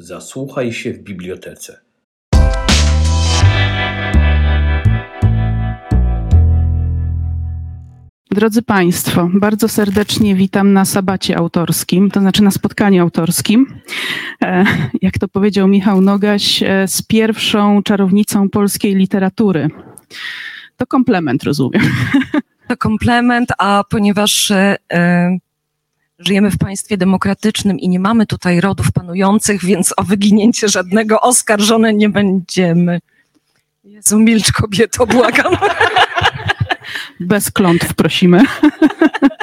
Zasłuchaj się w bibliotece. Drodzy Państwo, bardzo serdecznie witam na sabacie autorskim, to znaczy na spotkaniu autorskim. E, jak to powiedział Michał Nogaś, e, z pierwszą czarownicą polskiej literatury. To komplement, rozumiem. To komplement, a ponieważ e, żyjemy w państwie demokratycznym i nie mamy tutaj rodów panujących, więc o wyginięcie żadnego oskarżone nie będziemy. Jezu, milcz kobieto, błagam. Bez klątw prosimy.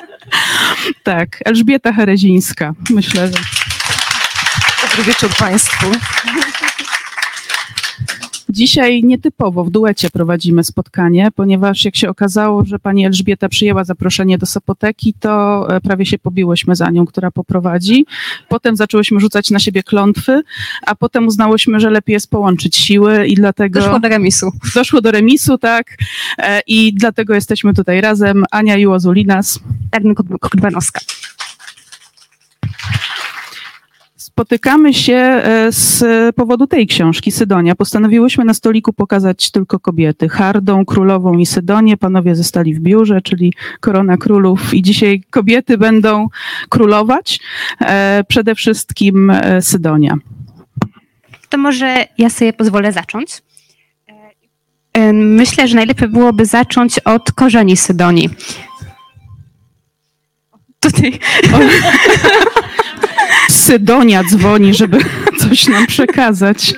tak, Elżbieta Herezińska. Myślę, że... Dobry wieczór Państwu. Dzisiaj nietypowo w duecie prowadzimy spotkanie, ponieważ jak się okazało, że pani Elżbieta przyjęła zaproszenie do Sopoteki, to e, prawie się pobiłyśmy za nią, która poprowadzi. Potem zaczęłyśmy rzucać na siebie klątwy, a potem uznałyśmy, że lepiej jest połączyć siły i dlatego... Doszło do remisu. Doszło do remisu, tak. E, I dlatego jesteśmy tutaj razem. Ania Juozulinas. Ernest Kudbanowska. Spotykamy się e, z powodu tej książki, Sydonia. Postanowiłyśmy na stoliku pokazać tylko kobiety. Hardą, Królową i Sydonię. Panowie zostali w biurze, czyli Korona Królów. I dzisiaj kobiety będą królować. E, przede wszystkim e, Sydonia. To może ja sobie pozwolę zacząć. Myślę, że najlepiej byłoby zacząć od korzeni Sydonii. Tutaj. Sydonia dzwoni, żeby coś nam przekazać.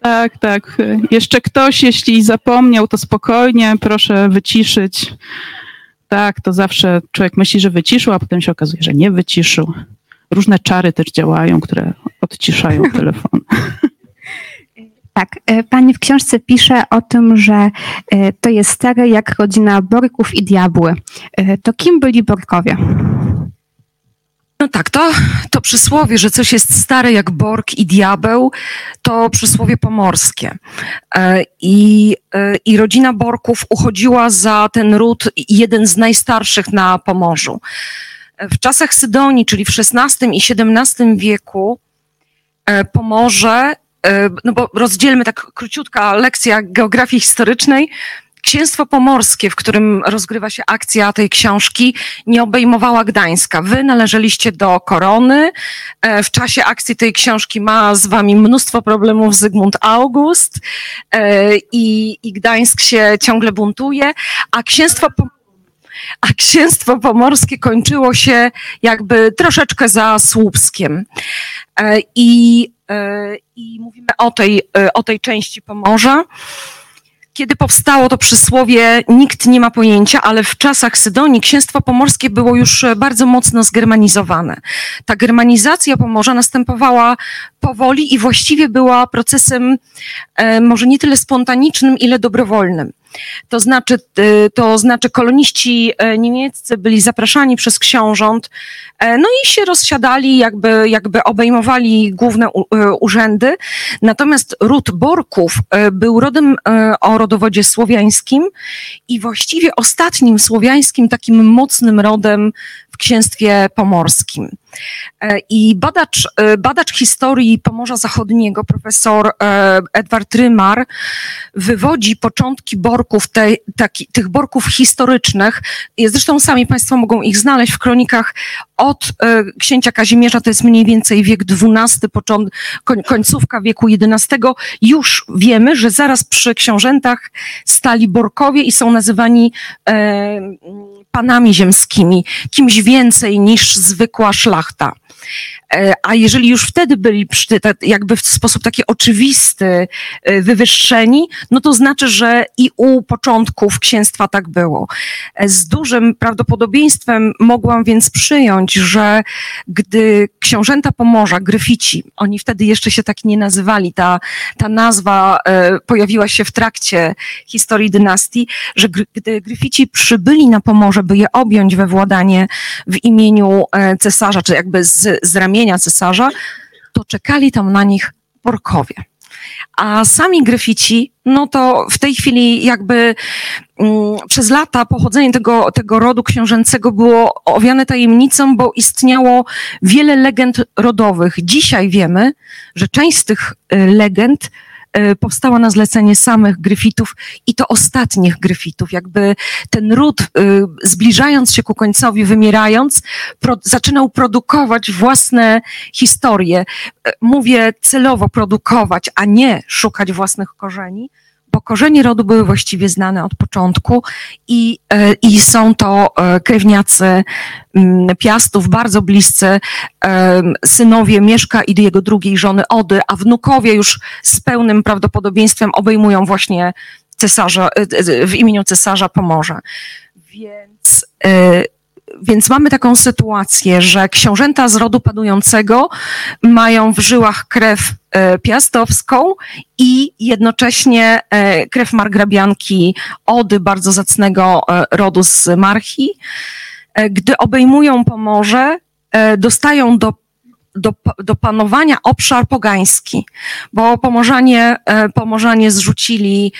Tak, tak. Jeszcze ktoś, jeśli zapomniał, to spokojnie, proszę wyciszyć. Tak, to zawsze człowiek myśli, że wyciszył, a potem się okazuje, że nie wyciszył. Różne czary też działają, które odciszają telefon. Tak, pani w książce pisze o tym, że to jest stare jak rodzina Borków i Diabły. To kim byli Borkowie? No tak, to, to przysłowie, że coś jest stare jak Borg i diabeł, to przysłowie pomorskie. I, I rodzina Borków uchodziła za ten ród jeden z najstarszych na Pomorzu. W czasach Sydonii, czyli w XVI i XVII wieku, Pomorze, no bo rozdzielmy tak króciutka lekcja geografii historycznej, Księstwo Pomorskie, w którym rozgrywa się akcja tej książki, nie obejmowała Gdańska. Wy należeliście do korony. W czasie akcji tej książki ma z wami mnóstwo problemów Zygmunt August i, i Gdańsk się ciągle buntuje, a księstwo a księstwo pomorskie kończyło się jakby troszeczkę za Słupskiem. I, i mówimy o tej, o tej części Pomorza. Kiedy powstało to przysłowie, nikt nie ma pojęcia, ale w czasach Sydonii księstwo pomorskie było już bardzo mocno zgermanizowane. Ta germanizacja Pomorza następowała powoli i właściwie była procesem może nie tyle spontanicznym, ile dobrowolnym. To znaczy, to znaczy koloniści niemieccy byli zapraszani przez książąt, no i się rozsiadali, jakby, jakby obejmowali główne urzędy. Natomiast ród Borków był rodem o rodowodzie słowiańskim i właściwie ostatnim słowiańskim takim mocnym rodem w księstwie pomorskim. I badacz, badacz historii Pomorza Zachodniego, profesor Edward Rymar, wywodzi początki borków, te, taki, tych borków historycznych. Zresztą sami Państwo mogą ich znaleźć w kronikach od księcia Kazimierza, to jest mniej więcej wiek XII, począt, końcówka wieku XI. Już wiemy, że zaraz przy książętach stali borkowie i są nazywani e, panami ziemskimi, kimś więcej niż zwykła szlachta. шахта. A jeżeli już wtedy byli jakby w sposób taki oczywisty wywyższeni, no to znaczy, że i u początków księstwa tak było. Z dużym prawdopodobieństwem mogłam więc przyjąć, że gdy książęta Pomorza, Gryfici, oni wtedy jeszcze się tak nie nazywali, ta, ta nazwa pojawiła się w trakcie historii dynastii, że gdy Gryfici przybyli na Pomorze, by je objąć we władanie w imieniu cesarza, czy jakby z, z ramienia cesarza, to czekali tam na nich Borkowie. A sami graffiti, no to w tej chwili jakby mm, przez lata pochodzenie tego, tego rodu książęcego było owiane tajemnicą, bo istniało wiele legend rodowych. Dzisiaj wiemy, że część z tych y, legend powstała na zlecenie samych gryfitów i to ostatnich gryfitów. Jakby ten ród, y, zbliżając się ku końcowi, wymierając, pro, zaczynał produkować własne historie. Y, Mówię celowo produkować, a nie szukać własnych korzeni, bo korzenie rodu były właściwie znane od początku i, e, i są to e, krewniacy mm, Piastów, bardzo bliscy em, synowie Mieszka i jego drugiej żony Ody, a wnukowie już z pełnym prawdopodobieństwem obejmują właśnie cesarza, e, e, w imieniu cesarza Pomorza. Więc, e, więc mamy taką sytuację, że książęta z rodu panującego mają w żyłach krew e, piastowską i jednocześnie e, krew margrabianki Ody, bardzo zacnego e, rodu z Marchi. Gdy obejmują Pomorze, dostają do, do, do panowania obszar pogański, bo Pomorzanie, Pomorzanie zrzucili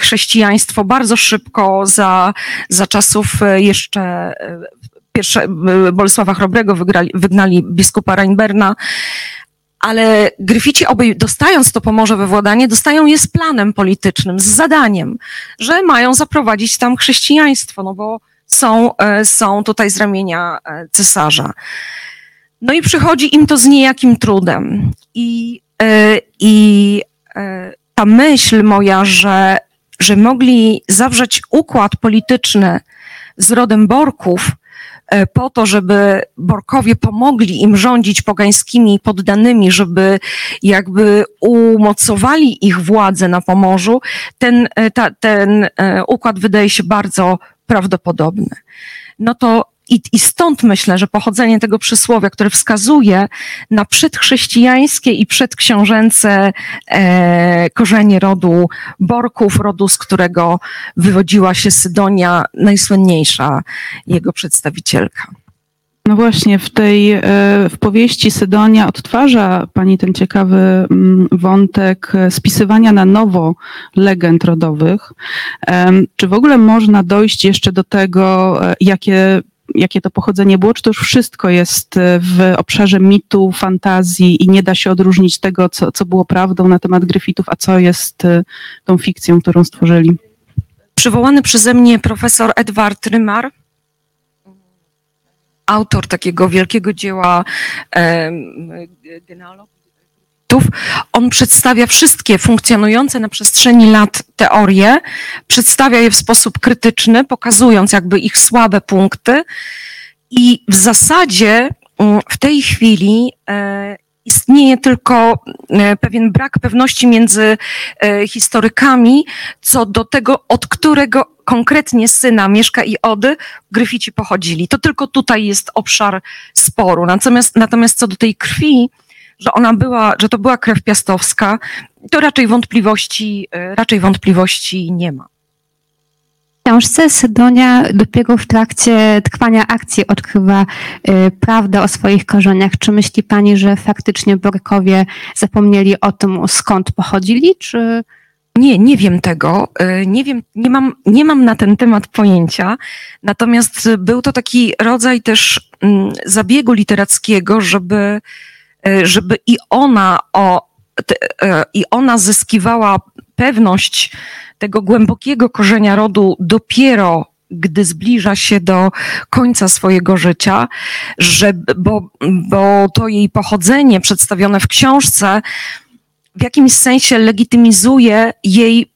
chrześcijaństwo bardzo szybko za, za czasów jeszcze pierwsze, e, Bolesława Chrobrego wygrali, wygnali biskupa Reinberna, ale Gryfici obej, dostając to Pomorze we władanie, dostają je z planem politycznym, z zadaniem, że mają zaprowadzić tam chrześcijaństwo, no bo są, e, są tutaj z ramienia e, cesarza. No i przychodzi im to z niejakim trudem. I, e, i ta myśl moja, że, że mogli zawrzeć układ polityczny z rodem Borków, po to, żeby Borkowie pomogli im rządzić pogańskimi poddanymi, żeby jakby umocowali ich władzę na Pomorzu, ten, e, ta, ten e, układ wydaje się bardzo prawdopodobny. No to i, I stąd myślę, że pochodzenie tego przysłowia, które wskazuje na przedchrześcijańskie i przedksiążęce e, korzenie rodu Borków, rodu, z którego wywodziła się Sydonia, najsłynniejsza jego przedstawicielka. No właśnie, w tej e, w powieści Sydonia odtwarza pani ten ciekawy mm, wątek spisywania na nowo legend rodowych. Czy w ogóle można dojść jeszcze do tego, e, jakie, jakie to pochodzenie było? Czy to już wszystko jest e, w obszarze mitu, fantazji i nie da się odróżnić tego, co, co było prawdą na temat Gryfitów, a co jest e, tą fikcją, którą stworzyli? Przywołany przeze mnie profesor Edward Rymar, autor takiego wielkiego dzieła em, on przedstawia wszystkie funkcjonujące na przestrzeni lat teorie, przedstawia je w sposób krytyczny, pokazując jakby ich słabe punkty i w zasadzie mm, w tej chwili e, istnieje tylko e, pewien brak pewności między e, historykami co do tego, od którego konkretnie syna Mieszka i Ody Gryfici pochodzili. To tylko tutaj jest obszar sporu. Natomiast, natomiast co do tej krwi, że ona była, że to była krew piastowska, to raczej wątpliwości, e, raczej wątpliwości nie ma. W książce Sydonia dopiero w trakcie trwania akcji odkrywa y, prawdę o swoich korzeniach. Czy myśli pani, że faktycznie Borkowie zapomnieli o tym, skąd pochodzili, czy... Nie, nie wiem tego. y, Nie wiem, nie mam, nie mam na ten temat pojęcia. Natomiast był to taki rodzaj też mm, zabiegu literackiego, żeby, żeby i ona o, te, e, i ona zyskiwała pewność tego głębokiego korzenia rodu dopiero gdy zbliża się do końca swojego życia, że, bo, bo to jej pochodzenie przedstawione w książce w jakimś sensie legitymizuje jej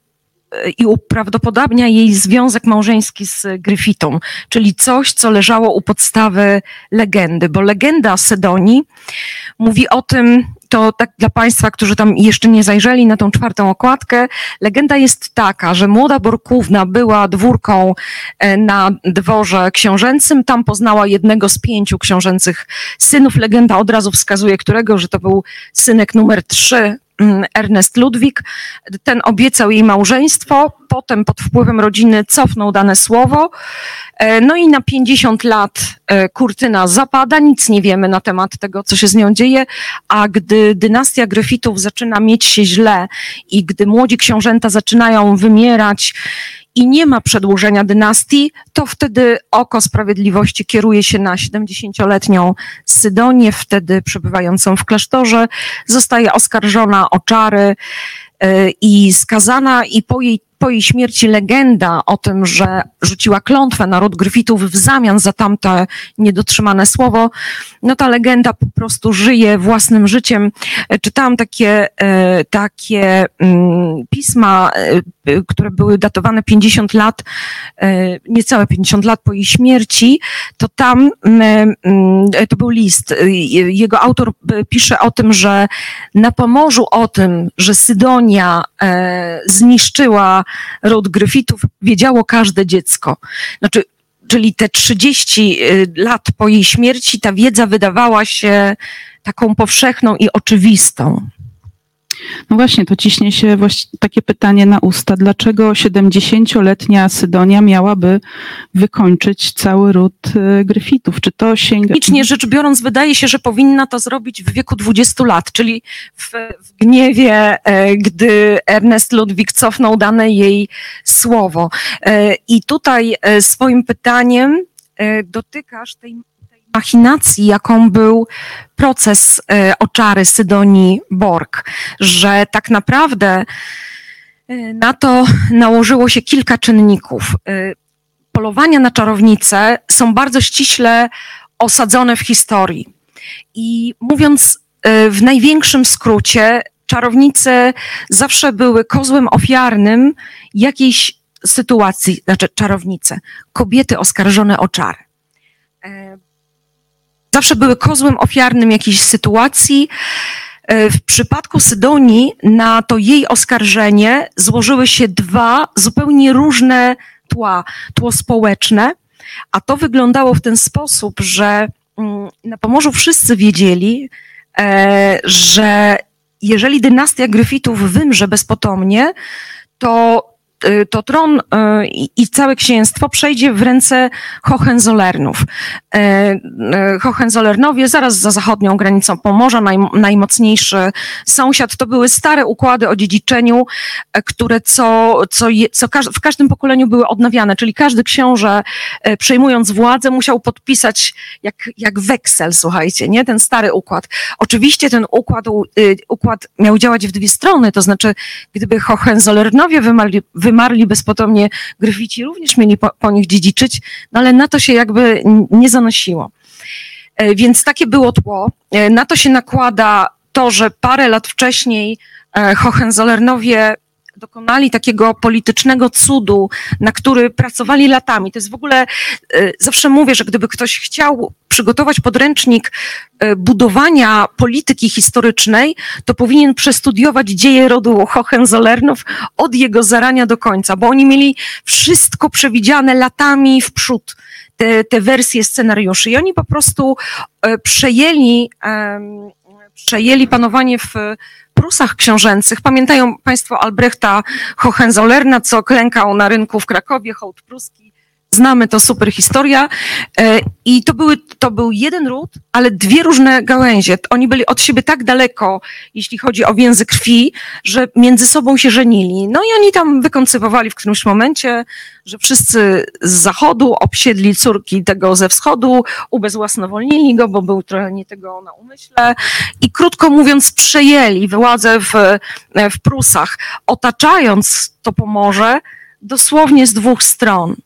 i uprawdopodobnia jej związek małżeński z Gryfitą, czyli coś, co leżało u podstawy legendy, bo legenda Sedonii mówi o tym, to tak dla Państwa, którzy tam jeszcze nie zajrzeli na tą czwartą okładkę, legenda jest taka, że młoda Borkówna była dwórką e, na dworze książęcym, tam poznała jednego z pięciu książęcych synów. Legenda od razu wskazuje którego, że to był synek numer trzy Ernest Ludwik. Ten obiecał jej małżeństwo, potem pod wpływem rodziny cofnął dane słowo. E, no i na 50 lat e, kurtyna zapada, nic nie wiemy na temat tego, co się z nią dzieje, a gdy dynastia Gryfitów zaczyna mieć się źle i gdy młodzi książęta zaczynają wymierać i nie ma przedłużenia dynastii, to wtedy oko sprawiedliwości kieruje się na 70-letnią Sydonię, wtedy przebywającą w klasztorze, zostaje oskarżona o czary e, i skazana i po jej po jej śmierci legenda o tym, że rzuciła klątwę na ród Gryfitów w zamian za tamte niedotrzymane słowo, no ta legenda po prostu żyje własnym życiem. Czytałam takie, e, takie mm, pisma, e, które były datowane 50 lat, e, niecałe 50 lat po jej śmierci, to tam mm, mm, to był list. Jego autor pisze o tym, że na Pomorzu o tym, że Sydonia zniszczyła ród Gryfitów wiedziało każde dziecko. Znaczy, czyli te 30 y, lat po jej śmierci ta wiedza wydawała się taką powszechną i oczywistą. No właśnie, to ciśnie się takie pytanie na usta. Dlaczego 70-letnia Sydonia miałaby wykończyć cały ród e, Gryfitów? Czy to sięga... Technicznie rzecz biorąc, wydaje się, że powinna to zrobić w wieku 20 lat, czyli w, w gniewie, e, gdy Ernest Ludwik cofnął dane jej słowo. E, I tutaj swoim pytaniem dotykasz tej machinacji, jaką był proces e, oczary Sydonii Borg, że tak naprawdę e, na to nałożyło się kilka czynników. E, polowania na czarownice są bardzo ściśle osadzone w historii. I mówiąc w największym skrócie, czarownice zawsze były kozłem ofiarnym jakiejś sytuacji, znaczy czarownice, kobiety oskarżone o czary zawsze były kozłem ofiarnym jakiejś sytuacji. E, w przypadku Sydonii na to jej oskarżenie złożyły się dwa zupełnie różne tła. Tło społeczne, a to wyglądało w ten sposób, że mm, na Pomorzu wszyscy wiedzieli, e, że jeżeli dynastia Gryfitów wymrze bezpotomnie, to to tron y, i całe księstwo przejdzie w ręce Hohenzollernów. Y, Hohenzollernowie zaraz za zachodnią granicą Pomorza, naj, najmocniejszy sąsiad, to były stare układy o dziedziczeniu, e, które co, co, co w każdym pokoleniu były odnawiane, czyli każdy książę e, przejmując władzę musiał podpisać jak, jak weksel, słuchajcie, nie? Ten stary układ. Oczywiście ten układ, układ miał działać w dwie strony, to znaczy gdyby Hohenzollernowie wymarli, wymarli bezpotomnie Gryfici, również mieli po, po nich dziedziczyć, no ale na to się jakby nie zanosiło. E, więc takie było tło. E, na to się nakłada to, że parę lat wcześniej e, Hohenzollernowie dokonali takiego politycznego cudu, na który pracowali latami. To jest w ogóle, e, zawsze mówię, że gdyby ktoś chciał przygotować podręcznik e, budowania polityki historycznej, to powinien przestudiować dzieje rodu Hohenzollernów od jego zarania do końca, bo oni mieli wszystko przewidziane latami w przód. Te, te wersje scenariuszy i oni po prostu e, przejęli, przejęli panowanie w Prusach książęcych. Pamiętają Państwo Albrechta Hohenzollerna, co klękał na rynku w Krakowie, hołd pruski. Znamy to, super historia. E, I to, były, to był jeden ród, ale dwie różne gałęzie. Oni byli od siebie tak daleko, jeśli chodzi o więzy krwi, że między sobą się żenili. No i oni tam wykoncywowali w którymś momencie, że wszyscy z zachodu obsiedli córki tego ze wschodu, ubezwłasnowolnili go, bo był trochę nie tego na umyśle i krótko mówiąc przejęli władzę w, w Prusach, otaczając to Pomorze dosłownie z dwóch stron.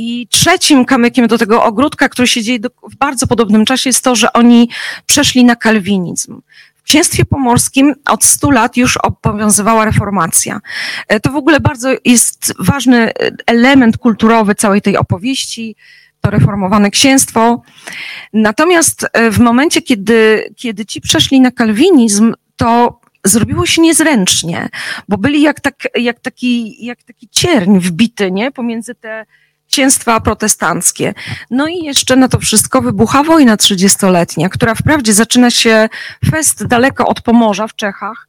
I trzecim kamykiem do tego ogródka, który się dzieje w bardzo podobnym czasie, jest to, że oni przeszli na kalwinizm. W księstwie pomorskim od 100 lat już obowiązywała reformacja. E, to w ogóle bardzo jest ważny element kulturowy całej tej opowieści to reformowane księstwo. Natomiast e, w momencie, kiedy, kiedy ci przeszli na kalwinizm, to zrobiło się niezręcznie, bo byli jak, tak, jak, taki, jak taki cierń wbity nie? pomiędzy te księstwa protestanckie. No i jeszcze na to wszystko wybucha wojna trzydziestoletnia, która wprawdzie zaczyna się fest daleko od Pomorza w Czechach,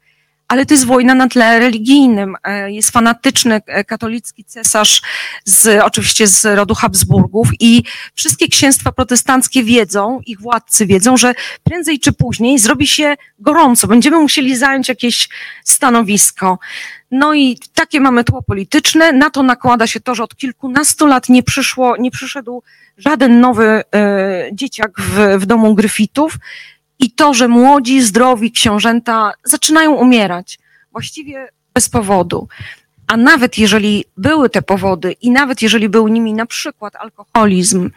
ale to jest wojna na tle religijnym. E, jest fanatyczny e, katolicki cesarz, z, oczywiście z rodu Habsburgów i wszystkie księstwa protestanckie wiedzą, ich władcy wiedzą, że prędzej czy później zrobi się gorąco, będziemy musieli zająć jakieś stanowisko. No i takie mamy tło polityczne. Na to nakłada się to, że od kilkunastu lat nie przyszło, nie przyszedł żaden nowy e, dzieciak w, w domu Gryfitów i to, że młodzi, zdrowi książęta zaczynają umierać, właściwie bez powodu. A nawet jeżeli były te powody i nawet jeżeli był nimi na przykład alkoholizm,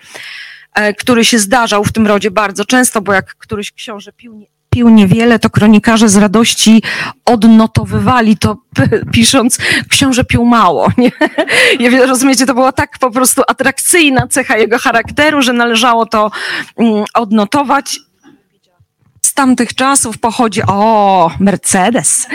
e, który się zdarzał w tym rodzie bardzo często, bo jak któryś książę pił, pił niewiele, to kronikarze z radości odnotowywali to, pisząc, książę pił mało. Nie? Rozumiecie, to była tak po prostu atrakcyjna cecha jego charakteru, że należało to mm, odnotować z tamtych czasów pochodzi, o, Mercedes.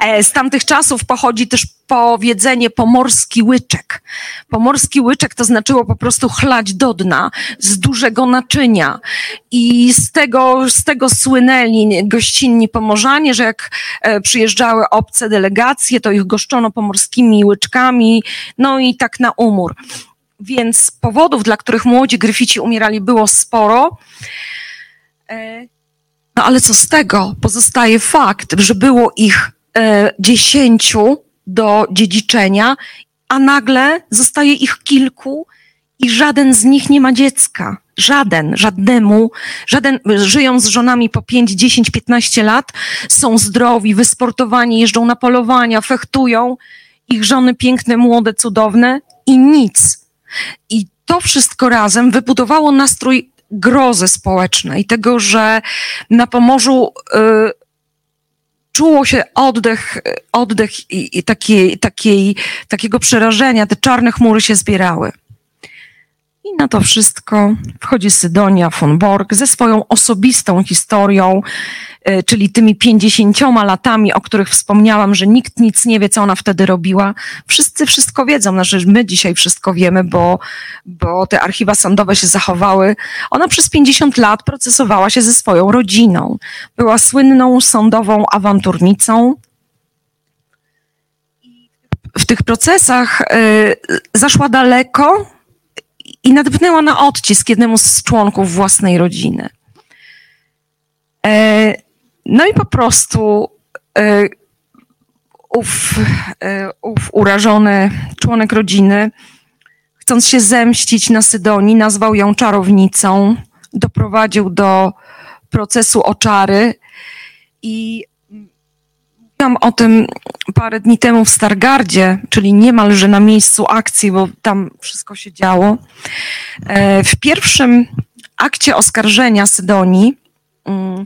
E, z tamtych czasów pochodzi też powiedzenie pomorski łyczek. Pomorski łyczek to znaczyło po prostu chlać do dna z dużego naczynia. I z tego, z tego słynęli gościnni pomorzanie, że jak e, przyjeżdżały obce delegacje, to ich goszczono pomorskimi łyczkami, no i tak na umór. Więc powodów, dla których młodzi gryfici umierali, było sporo. No ale co z tego? Pozostaje fakt, że było ich e, dziesięciu do dziedziczenia, a nagle zostaje ich kilku i żaden z nich nie ma dziecka. Żaden, żadnemu, żaden, żyją z żonami po 5, 10, 15 lat, są zdrowi, wysportowani, jeżdżą na polowania, fechtują, ich żony piękne, młode, cudowne i nic. I to wszystko razem wybudowało nastrój grozy społecznej, tego, że na Pomorzu y, czuło się oddech, oddech i, i takiej, takiej, takiego przerażenia, te czarne chmury się zbierały. I na to wszystko wchodzi Sydonia von Borg ze swoją osobistą historią, czyli tymi pięćdziesięcioma latami, o których wspomniałam, że nikt nic nie wie, co ona wtedy robiła. Wszyscy wszystko wiedzą, znaczy my dzisiaj wszystko wiemy, bo, bo te archiwa sądowe się zachowały. Ona przez 50 lat procesowała się ze swoją rodziną. Była słynną sądową awanturnicą, w tych procesach y, zaszła daleko, i nadepnęła na odcisk jednemu z członków własnej rodziny. E, no i po prostu e, ów, e, ów urażony członek rodziny, chcąc się zemścić na Sydonii, nazwał ją czarownicą, doprowadził do procesu o czary i Mówiłam o tym parę dni temu w Stargardzie, czyli niemalże na miejscu akcji, bo tam wszystko się działo. E, w pierwszym akcie oskarżenia Sydonii mm,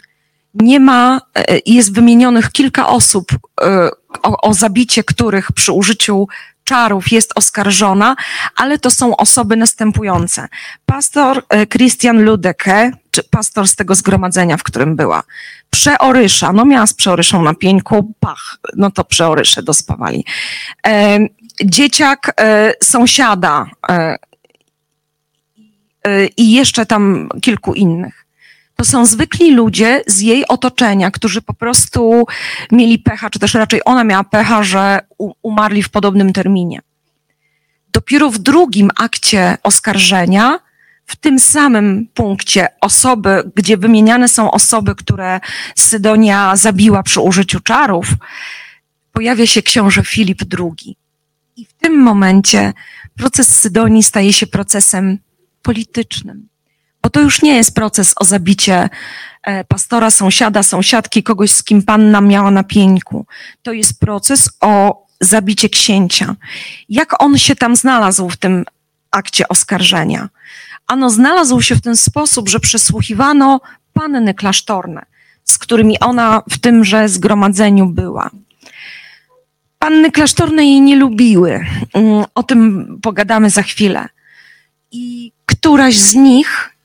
nie ma, e, jest wymienionych kilka osób, e, o, o zabicie których przy użyciu czarów jest oskarżona, ale to są osoby następujące. Pastor Christian Ludeke, czy pastor z tego zgromadzenia, w którym była. Przeorysza, no miała z przeoryszą na pieńku, pach, no to przeorysze dospawali. E, dzieciak e, sąsiada e, e, i jeszcze tam kilku innych. To są zwykli ludzie z jej otoczenia, którzy po prostu mieli pecha, czy też raczej ona miała pecha, że umarli w podobnym terminie. Dopiero w drugim akcie oskarżenia w tym samym punkcie osoby, gdzie wymieniane są osoby, które Sydonia zabiła przy użyciu czarów, pojawia się książę Filip II. I w tym momencie proces Sydonii staje się procesem politycznym. Bo to już nie jest proces o zabicie e, pastora, sąsiada, sąsiadki, kogoś, z kim panna miała na pieńku. To jest proces o zabicie księcia. Jak on się tam znalazł w tym akcie oskarżenia? Ano znalazł się w ten sposób, że przesłuchiwano panny klasztorne, z którymi ona w tymże zgromadzeniu była. Panny klasztorne jej nie lubiły. Mm, o tym pogadamy za chwilę. I któraś z nich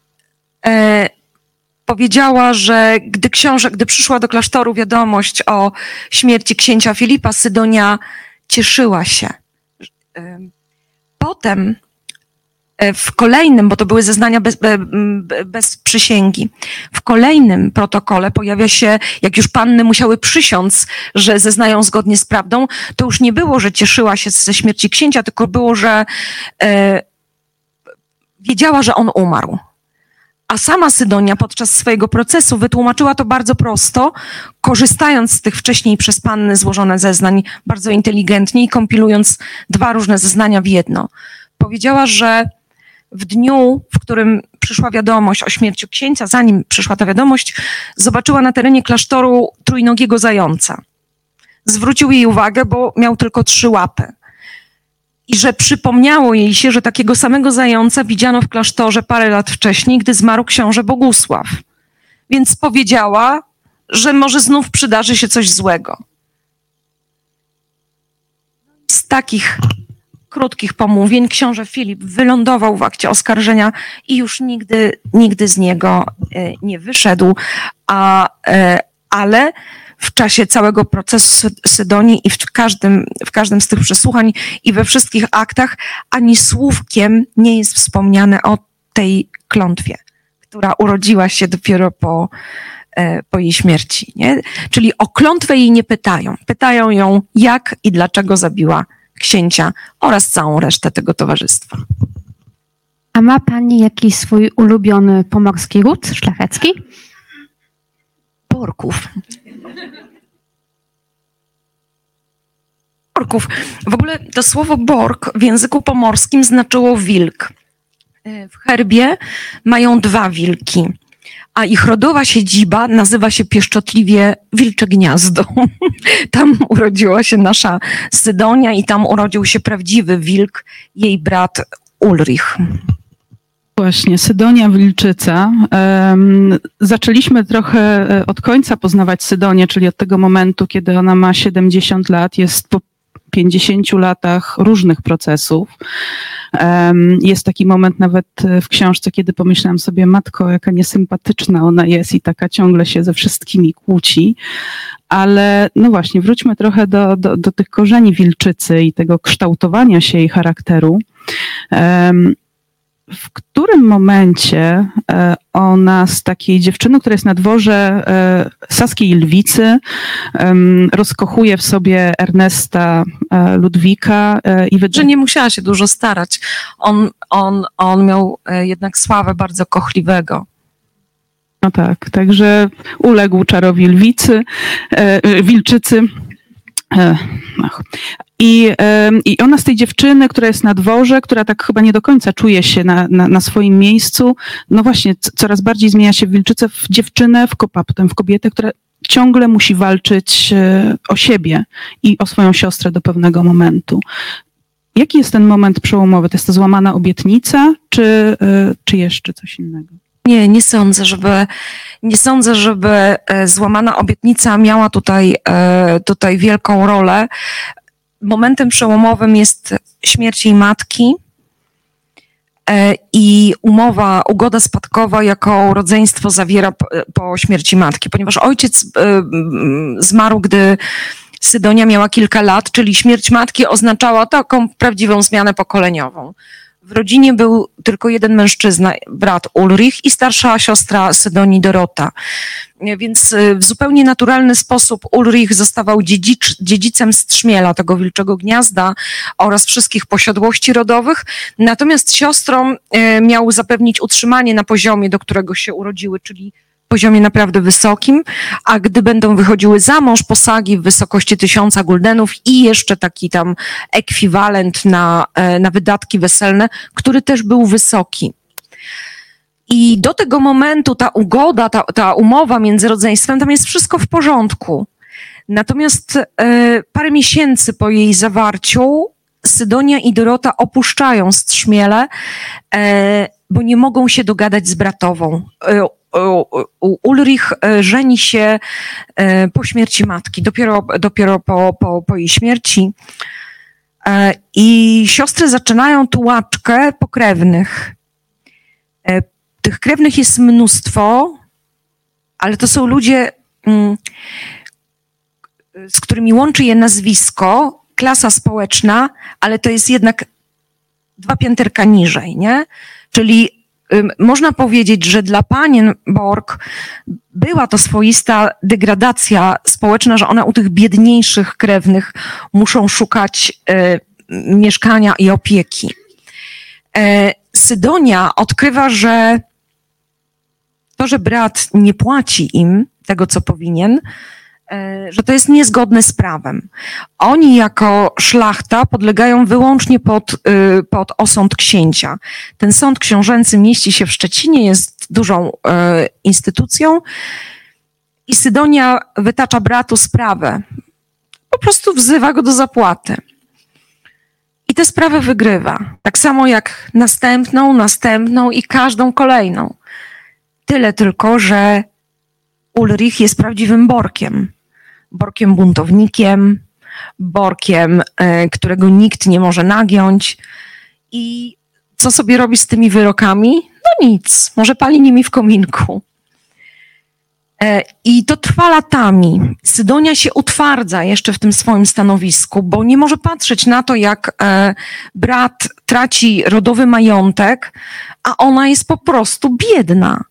powiedziała, że gdy książę, gdy przyszła do klasztoru wiadomość o śmierci księcia Filipa, Sydonia cieszyła się. E, potem e, w kolejnym, bo to były zeznania bez, bez, przysięgi, w kolejnym protokole pojawia się, jak już panny musiały przysiąc, że zeznają zgodnie z prawdą, to już nie było, że cieszyła się ze śmierci księcia, tylko było, że e, wiedziała, że on umarł. A sama Sydonia podczas swojego procesu wytłumaczyła to bardzo prosto, korzystając z tych wcześniej przez panny złożone zeznań bardzo inteligentnie i kompilując dwa różne zeznania w jedno. Powiedziała, że w dniu, w którym przyszła wiadomość o śmierci księcia, zanim przyszła ta wiadomość, zobaczyła na terenie klasztoru trójnogiego zająca. Zwrócił jej uwagę, bo miał tylko trzy łapy i że przypomniało jej się, że takiego samego zająca widziano w klasztorze parę lat wcześniej, gdy zmarł książę Bogusław. Więc powiedziała, że może znów przydarzy się coś złego. Z takich krótkich pomówień książę Filip wylądował w akcie oskarżenia i już nigdy, nigdy z niego e, nie wyszedł, a, e, ale w czasie całego procesu Sydonii i w każdym, w każdym z tych przesłuchań i we wszystkich aktach ani słówkiem nie jest wspomniane o tej klątwie, która urodziła się dopiero po, e, po jej śmierci. Nie? Czyli o klątwę jej nie pytają. Pytają ją, jak i dlaczego zabiła księcia oraz całą resztę tego towarzystwa. A ma Pani jakiś swój ulubiony pomorski ród szlachecki? Porków. Borków. W ogóle to słowo bork w języku pomorskim znaczyło wilk. E, w herbie mają dwa wilki, a ich rodowa siedziba nazywa się pieszczotliwie Wilcze Gniazdo. Tam urodziła się nasza Sydonia i tam urodził się prawdziwy wilk, jej brat Ulrich. Właśnie, Sydonia Wilczyca. Zaczęliśmy trochę e, od końca poznawać Sydonię, czyli od tego momentu, kiedy ona ma 70 lat, jest po 50 latach różnych procesów. Jest taki moment nawet w książce, kiedy pomyślałam sobie, matko, jaka niesympatyczna ona jest i taka ciągle się ze wszystkimi kłóci. Ale no właśnie, wróćmy trochę do, do, do tych korzeni Wilczycy i tego kształtowania się jej charakteru. W którym momencie e, ona z takiej dziewczyny, która jest na dworze e, Saskiej Lwicy, rozkochuje w sobie Ernesta e, Ludwika i. Że nie musiała się dużo starać. On, on, on miał jednak sławę bardzo kochliwego. No tak, także uległ czarowi lwicy, wilczycy. Ach. I, I ona z tej dziewczyny, która jest na dworze, która tak chyba nie do końca czuje się na, na, na swoim miejscu, no właśnie coraz bardziej zmienia się w wilczycę w dziewczynę, w, a potem w kobietę, która ciągle musi walczyć e, o siebie i o swoją siostrę do pewnego momentu. Jaki jest ten moment przełomowy? To jest to złamana obietnica, czy, e, czy jeszcze coś innego? Nie, nie sądzę, żeby, nie sądzę, żeby e, złamana obietnica miała tutaj, tutaj wielką rolę momentem przełomowym jest śmierć jej matki e, i umowa, ugoda spadkowa, jaką rodzeństwo zawiera po śmierci matki, ponieważ ojciec e, zmarł, gdy Sydonia miała kilka lat, czyli śmierć matki oznaczała taką prawdziwą zmianę pokoleniową. W rodzinie był tylko jeden mężczyzna, brat Ulrich i starsza siostra Sydonii Dorota. Więc y, w zupełnie naturalny sposób Ulrich zostawał dziedzic, dziedzicem strzmiela tego wilczego gniazda oraz wszystkich posiadłości rodowych. Natomiast siostrom y, miał zapewnić utrzymanie na poziomie, do którego się urodziły, czyli poziomie naprawdę wysokim, a gdy będą wychodziły za mąż, posagi w wysokości tysiąca guldenów i jeszcze taki tam ekwiwalent na, e, na wydatki weselne, który też był wysoki. I do tego momentu ta ugoda, ta, ta umowa między rodzeństwem, tam jest wszystko w porządku. Natomiast e, parę miesięcy po jej zawarciu Sydonia i Dorota opuszczają Strzmiele, e, bo nie mogą się dogadać z bratową. Ulrich e, żeni się e, po śmierci matki, dopiero, dopiero po, po, po jej śmierci. E, I siostry zaczynają tułaczkę pokrewnych. Tych krewnych jest mnóstwo, ale to są ludzie, mm, z którymi łączy je nazwisko, klasa społeczna, ale to jest jednak dwa pięterka niżej, nie? Czyli można powiedzieć, że dla panien Borg była to swoista degradacja społeczna, że one u tych biedniejszych krewnych muszą szukać e, mieszkania i opieki. E, Sydonia odkrywa, że to, że brat nie płaci im tego, co powinien, że to jest niezgodne z prawem. Oni jako szlachta podlegają wyłącznie pod, y, pod osąd księcia. Ten sąd książęcy mieści się w Szczecinie, jest dużą e, instytucją i Sydonia wytacza bratu sprawę. Po prostu wzywa go do zapłaty. I tę sprawę wygrywa. Tak samo jak następną, następną i każdą kolejną. Tyle tylko, że Ulrich jest prawdziwym Borkiem. Borkiem buntownikiem, Borkiem, e, którego nikt nie może nagiąć. I co sobie robi z tymi wyrokami? No nic, może pali nimi w kominku. E, I to trwa latami. Sydonia się utwardza jeszcze w tym swoim stanowisku, bo nie może patrzeć na to, jak e, brat traci rodowy majątek, a ona jest po prostu biedna.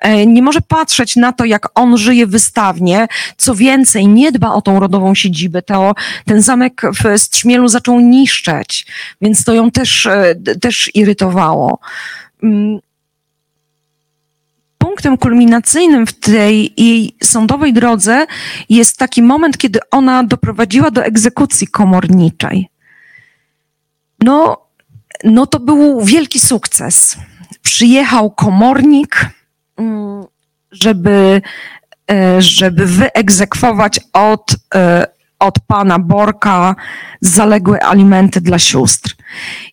E, nie może patrzeć na to, jak on żyje wystawnie. Co więcej, nie dba o tą rodową siedzibę. To, ten zamek w Strzmielu zaczął niszczeć, więc to ją też, też irytowało. Mm, punktem kulminacyjnym w tej jej sądowej drodze jest taki moment, kiedy ona doprowadziła do egzekucji komorniczej. No, no to był wielki sukces. Przyjechał komornik, żeby, e, żeby wyegzekwować od, e, od pana Borka zaległe alimenty dla sióstr.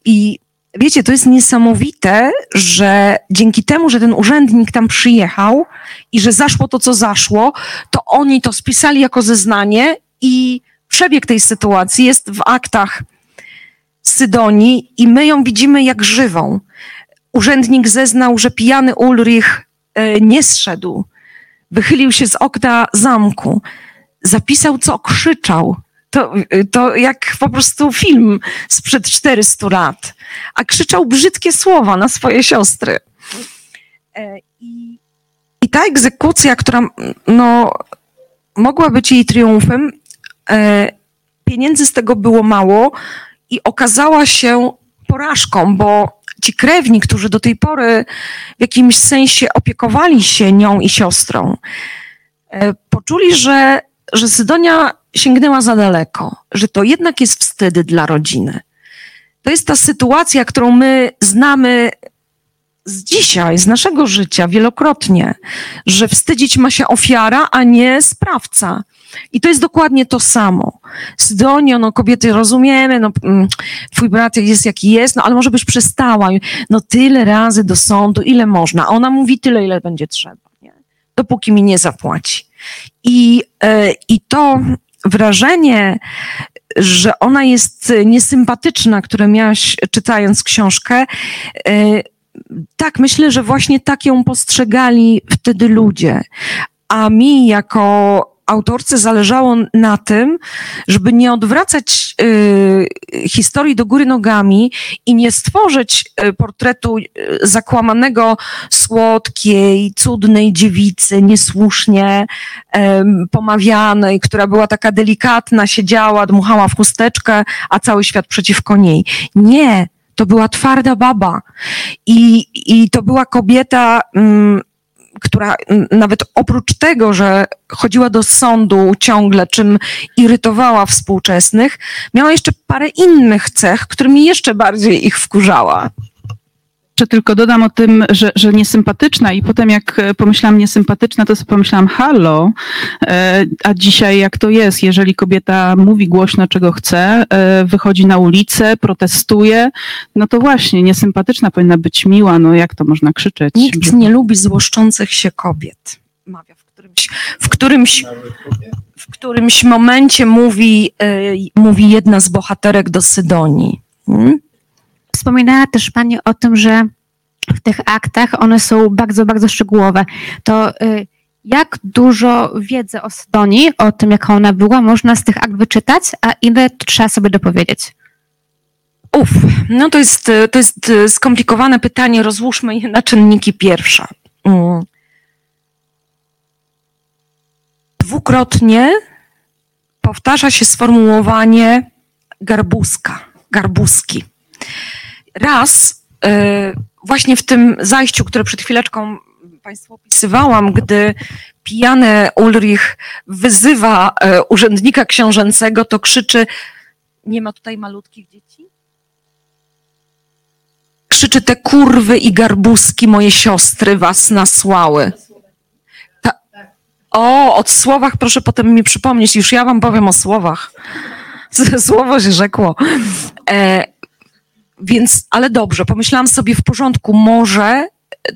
I wiecie, to jest niesamowite, że dzięki temu, że ten urzędnik tam przyjechał i że zaszło to, co zaszło, to oni to spisali jako zeznanie i przebieg tej sytuacji jest w aktach Sydonii i my ją widzimy jak żywą. Urzędnik zeznał, że pijany Ulrich nie zszedł, wychylił się z okna zamku, zapisał, co krzyczał, to, to jak po prostu film sprzed 400 lat. A krzyczał brzydkie słowa na swoje siostry. E, I, i ta egzekucja, która no, mogła być jej triumfem, e, pieniędzy z tego było mało i okazała się porażką, bo ci krewni, którzy do tej pory w jakimś sensie opiekowali się nią i siostrą, e, poczuli, że, że Sydonia sięgnęła za daleko, że to jednak jest wstyd dla rodziny. To jest ta sytuacja, którą my znamy z dzisiaj, z naszego życia wielokrotnie, że wstydzić ma się ofiara, a nie sprawca. I to jest dokładnie to samo. Sydonio, no kobiety rozumiemy, no mm, twój brat jest jaki jest, no ale może byś przestała. No tyle razy do sądu, ile można. A ona mówi tyle, ile będzie trzeba, nie? dopóki mi nie zapłaci. I, yy, i to wrażenie, że ona jest niesympatyczna, które miałaś czytając książkę, e, tak, myślę, że właśnie tak ją postrzegali wtedy ludzie. A mi jako autorce zależało na tym, żeby nie odwracać y, historii do góry nogami i nie stworzyć y, portretu y, zakłamanego, słodkiej, cudnej dziewicy, niesłusznie y, pomawianej, która była taka delikatna, siedziała, dmuchała w chusteczkę, a cały świat przeciwko niej. Nie, to była twarda baba. I, i to była kobieta, mm, która nawet oprócz tego, że chodziła do sądu ciągle, czym irytowała współczesnych, miała jeszcze parę innych cech, którymi jeszcze bardziej ich wkurzała. Jeszcze tylko dodam o tym, że, że niesympatyczna i potem jak pomyślałam niesympatyczna, to sobie pomyślałam halo, e, a dzisiaj jak to jest, jeżeli kobieta mówi głośno czego chce, e, wychodzi na ulicę, protestuje, no to właśnie niesympatyczna powinna być miła, no jak to można krzyczeć? Nikt nie lubi złoszczących się kobiet, mawia w którymś, w którymś, w którymś momencie mówi, e, mówi jedna z bohaterek do Sydonii. Hmm? Wspominała też Pani o tym, że w tych aktach one są bardzo, bardzo szczegółowe. To y, jak dużo wiedzy o Sydonii, o tym, jaka ona była, można z tych akt wyczytać, a ile trzeba sobie dopowiedzieć? Uf, no to jest, to jest skomplikowane pytanie. Rozłóżmy je na czynniki pierwsze. Mm. Dwukrotnie powtarza się sformułowanie garbuska, garbuski. Raz, e, właśnie w tym zajściu, które przed chwileczką Państwu opisywałam, gdy pijany Ulrich wyzywa e, urzędnika książęcego, to krzyczy: Nie ma tutaj malutkich dzieci? Krzyczy: Te kurwy i garbuski moje siostry was nasłały. Ta, o, o słowach proszę potem mi przypomnieć, już ja wam powiem o słowach. Słowo się rzekło. E, więc, ale dobrze, pomyślałam sobie w porządku, może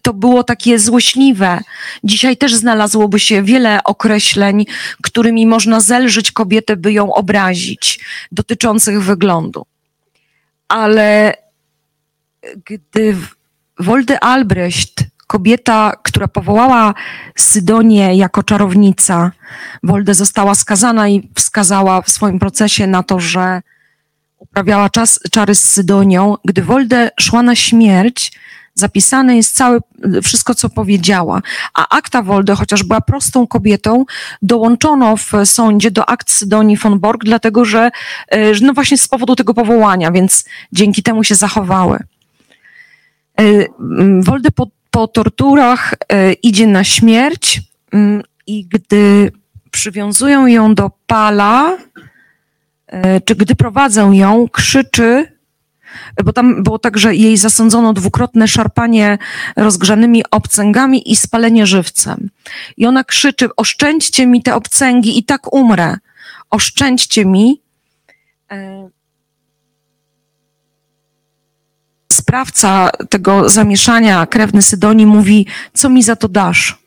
to było takie złośliwe. Dzisiaj też znalazłoby się wiele określeń, którymi można zelżyć kobietę, by ją obrazić, dotyczących wyglądu. Ale gdy Woldy Albrecht, kobieta, która powołała Sydonię jako czarownica, Wolde została skazana i wskazała w swoim procesie na to, że uprawiała czas, czary z Sydonią. Gdy Wolde szła na śmierć, zapisane jest całe, wszystko, co powiedziała. A akta Wolde, chociaż była prostą kobietą, dołączono w sądzie do akt Sydonii von Borg, dlatego że, e, no właśnie z powodu tego powołania, więc dzięki temu się zachowały. E, Wolde po, po torturach e, idzie na śmierć i gdy przywiązują ją do pala, czy gdy prowadzą ją, krzyczy bo tam było tak, że jej zasądzono dwukrotne szarpanie rozgrzanymi obcęgami i spalenie żywcem. I ona krzyczy: Oszczędźcie mi te obcęgi i tak umrę. Oszczędźcie mi. E, sprawca tego zamieszania, krewny Sydonii, mówi: Co mi za to dasz?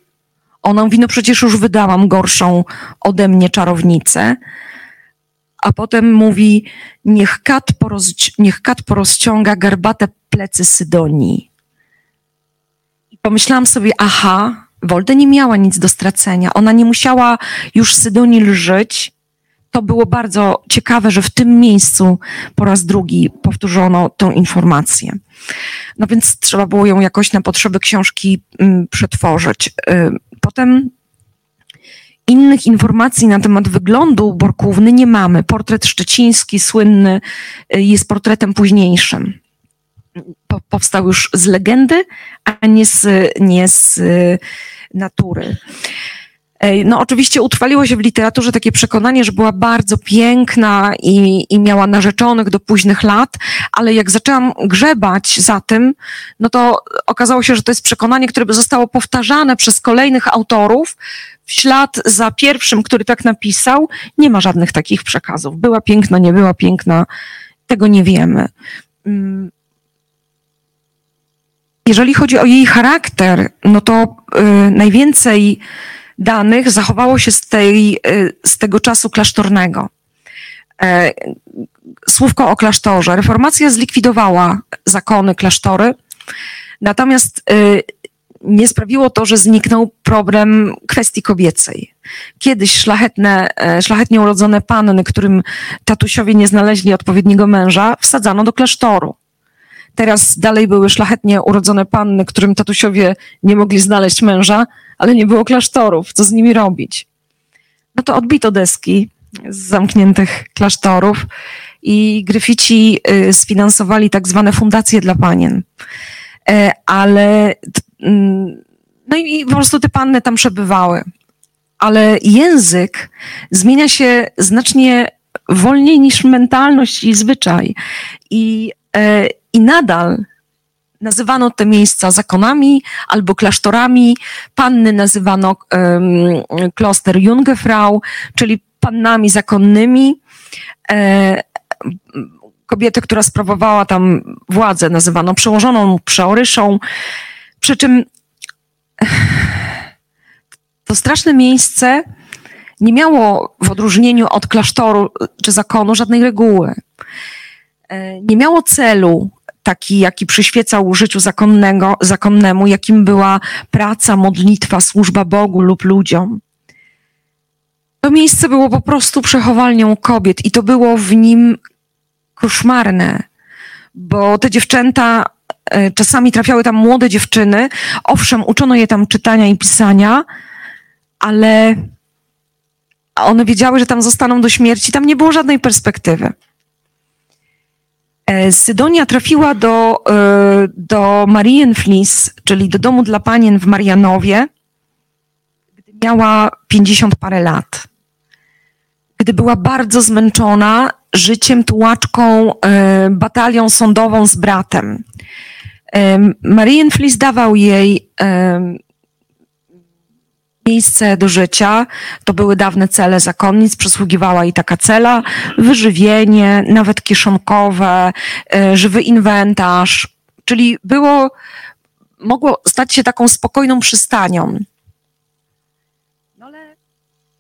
Ona mówi: No przecież już wydałam gorszą ode mnie czarownicę a potem mówi, niech kat, poroz, niech kat porozciąga garbate plecy Sydonii. I pomyślałam sobie, aha, Wolde nie miała nic do stracenia. Ona nie musiała już Sydonii lżyć. To było bardzo ciekawe, że w tym miejscu po raz drugi powtórzono tę informację. No więc trzeba było ją jakoś na potrzeby książki mm, przetworzyć. Y, potem Innych informacji na temat wyglądu Borkówny nie mamy. Portret szczeciński, słynny, y, jest portretem późniejszym. powstał już z legendy, a nie z, nie z y, natury. No, oczywiście utrwaliło się w literaturze takie przekonanie, że była bardzo piękna i, i miała narzeczonych do późnych lat, ale jak zaczęłam grzebać za tym, no to okazało się, że to jest przekonanie, które zostało powtarzane przez kolejnych autorów, w ślad za pierwszym, który tak napisał, nie ma żadnych takich przekazów. Była piękna, nie była piękna, tego nie wiemy. Mm. Jeżeli chodzi o jej charakter, no to y, najwięcej danych zachowało się z, tej, y, z tego czasu klasztornego. E, słówko o klasztorze. Reformacja zlikwidowała zakony, klasztory, natomiast y, nie sprawiło to, że zniknął problem kwestii kobiecej. Kiedyś szlachetne, e, szlachetnie urodzone panny, którym tatusiowie nie znaleźli odpowiedniego męża, wsadzano do klasztoru. Teraz dalej były szlachetnie urodzone panny, którym tatusiowie nie mogli znaleźć męża, ale nie było klasztorów. Co z nimi robić? No to odbito deski z zamkniętych klasztorów i Gryfici y, sfinansowali tak zwane fundacje dla panien. E, ale mm, no i po prostu te panny tam przebywały. Ale język zmienia się znacznie wolniej niż mentalność i zwyczaj. I, e, i nadal nazywano te miejsca zakonami albo klasztorami. Panny nazywano um, kloster Jungefrau, czyli pannami zakonnymi. E, kobietę, która sprawowała tam władzę, nazywano przełożoną przeoryszą. Przy czym to straszne miejsce nie miało w odróżnieniu od klasztoru czy zakonu żadnej reguły. E, nie miało celu taki, jaki przyświecał życiu zakonnego, zakonnemu, jakim była praca, modlitwa, służba Bogu lub ludziom. To miejsce było po prostu przechowalnią kobiet i to było w nim koszmarne, bo te dziewczęta e, czasami trafiały tam młode dziewczyny. Owszem, uczono je tam czytania i pisania, ale one wiedziały, że tam zostaną do śmierci. Tam nie było żadnej perspektywy. E, Sydonia trafiła do, e, do Marienflis, czyli do domu dla panien w Marianowie, gdy miała 50 parę lat. Gdy była bardzo zmęczona życiem tułaczką, e, batalią sądową z bratem. Marienflis dawał jej miejsce do życia. To były dawne cele zakonnic, przysługiwała jej taka cela, wyżywienie, nawet kieszonkowe, e, żywy inwentarz, czyli było, mogło stać się taką spokojną przystanią. No ale,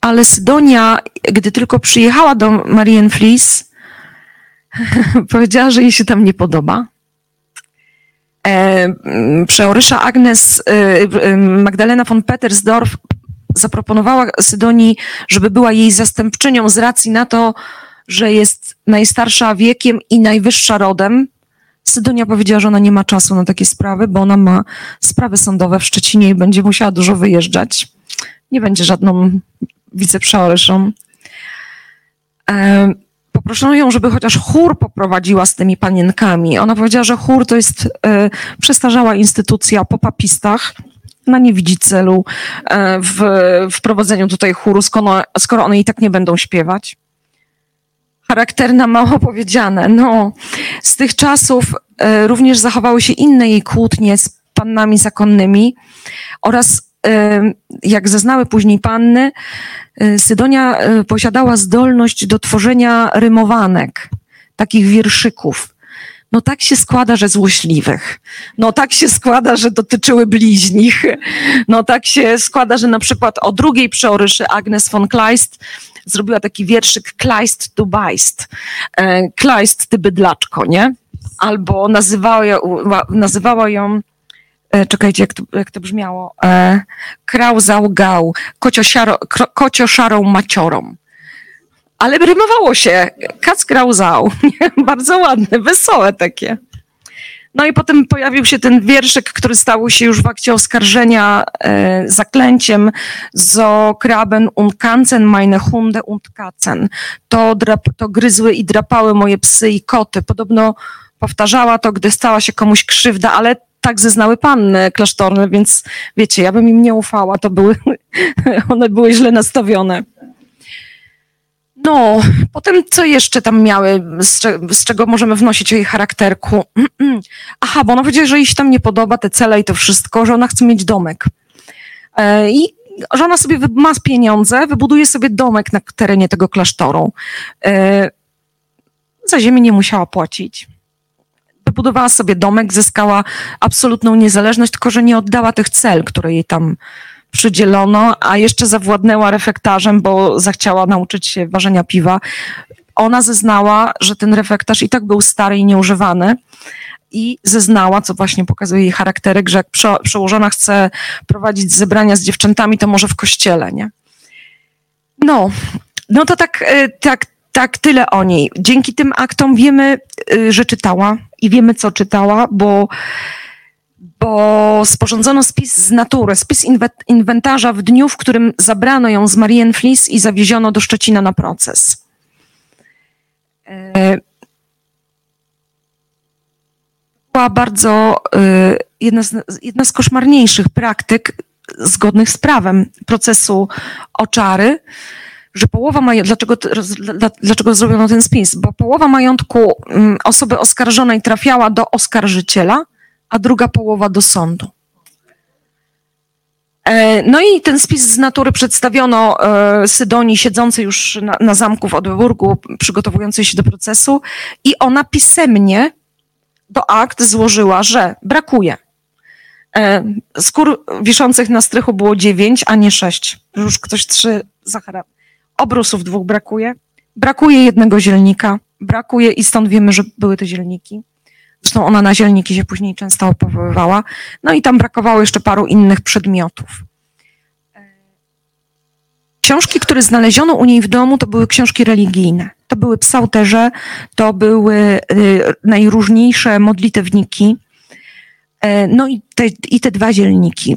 ale Sydonia, gdy tylko przyjechała do Marienflis, powiedziała, że jej się tam nie podoba. E, przeorysza Agnes e, Magdalena von Petersdorf zaproponowała Sydonii, żeby była jej zastępczynią z racji na to, że jest najstarsza wiekiem i najwyższa rodem. Sydonia powiedziała, że ona nie ma czasu na takie sprawy, bo ona ma sprawy sądowe w Szczecinie i będzie musiała dużo wyjeżdżać. Nie będzie żadną wiceprzeoryszą. Poproszono ją, żeby chociaż chór poprowadziła z tymi panienkami. Ona powiedziała, że chór to jest e, przestarzała instytucja po papistach, ona nie widzi celu e, w wprowadzeniu tutaj chóru, skoro, skoro one i tak nie będą śpiewać. Charakterna, mało powiedziane. No, z tych czasów e, również zachowały się inne jej kłótnie z pannami zakonnymi oraz, jak zeznały później panny, Sydonia posiadała zdolność do tworzenia rymowanek, takich wierszyków no tak się składa, że złośliwych. No tak się składa, że dotyczyły bliźnich. No tak się składa, że na przykład o drugiej przeoryszy Agnes von Kleist zrobiła taki wierszyk Kleist du Beist. E, Kleist, ty bydlaczko, nie? Albo nazywała, nazywała ją e, czekajcie, jak to, jak to brzmiało, e, krauzał gał, kocio, siaro, kocio szarą maciorą ale rymowało się. Kac grauzał. Bardzo ładne, wesołe takie. No i potem pojawił się ten wierszyk, który stał się już w akcie oskarżenia e, zaklęciem zo kraben und kanzen meine Hunde und Katzen. To, drap, to gryzły i drapały moje psy i koty. Podobno powtarzała to, gdy stała się komuś krzywda, ale tak zeznały panny klasztorne, więc wiecie, ja bym im nie ufała, to były, one były źle nastawione. No, potem co jeszcze tam miały, z, z, czego możemy wnosić o jej charakterku? Aha, bo ona powiedziała, że jej się tam nie podoba te cele i to wszystko, że ona chce mieć domek. E, I że ona sobie ma pieniądze, wybuduje sobie domek na terenie tego klasztoru. E, za ziemię nie musiała płacić. Wybudowała sobie domek, zyskała absolutną niezależność, tylko że nie oddała tych cel, które jej tam przydzielono, a jeszcze zawładnęła refektarzem, bo zachciała nauczyć się ważenia piwa. Ona zeznała, że ten refektarz i tak był stary i nieużywany i zeznała, co właśnie pokazuje jej charakterek, że jak przełożona chce prowadzić zebrania z dziewczętami, to może w kościele, nie? No, no to tak, e, tak, tak tyle o niej. Dzięki tym aktom wiemy, e, że czytała i wiemy, co czytała, bo bo sporządzono spis z natury, spis inwentarza w dniu, w którym zabrano ją z Marienflis i zawieziono do Szczecina na proces. E, była bardzo e, jedna z, jedna z koszmarniejszych praktyk zgodnych z prawem procesu oczary, że połowa majątku, dlaczego, dlaczego zrobiono ten spis? Bo połowa majątku mm, osoby oskarżonej trafiała do oskarżyciela, a druga połowa do sądu. E, no i ten spis z natury przedstawiono e, Sydonii, siedzącej już na, na zamku w Odburgu, przygotowującej się do procesu, i ona pisemnie do akt złożyła, że brakuje. E, skór wiszących na strychu było dziewięć, a nie sześć. Już ktoś trzy zachara. Obrusów dwóch brakuje. Brakuje jednego zielnika. Brakuje i stąd wiemy, że były te zielniki. Zresztą ona na zielniki się później często opowiadała. No i tam brakowało jeszcze paru innych przedmiotów. Książki, które znaleziono u niej w domu, to były książki religijne. To były psałterze, to były y, najróżniejsze modlitewniki, e, no i te, i te dwa zielniki,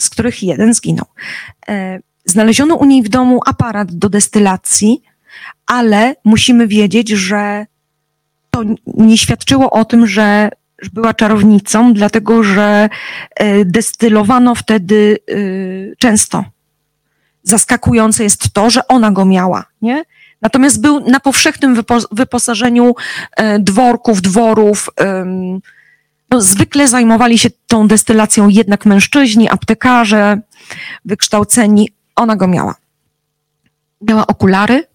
z których jeden zginął. E, znaleziono u niej w domu aparat do destylacji, ale musimy wiedzieć, że to nie świadczyło o tym, że była czarownicą, dlatego że e, destylowano wtedy często. Zaskakujące jest to, że ona go miała, nie? Natomiast był na powszechnym wyposażeniu e, dworków, dworów. No, zwykle zajmowali się tą destylacją jednak mężczyźni, aptekarze, wykształceni. Ona go miała. Miała okulary,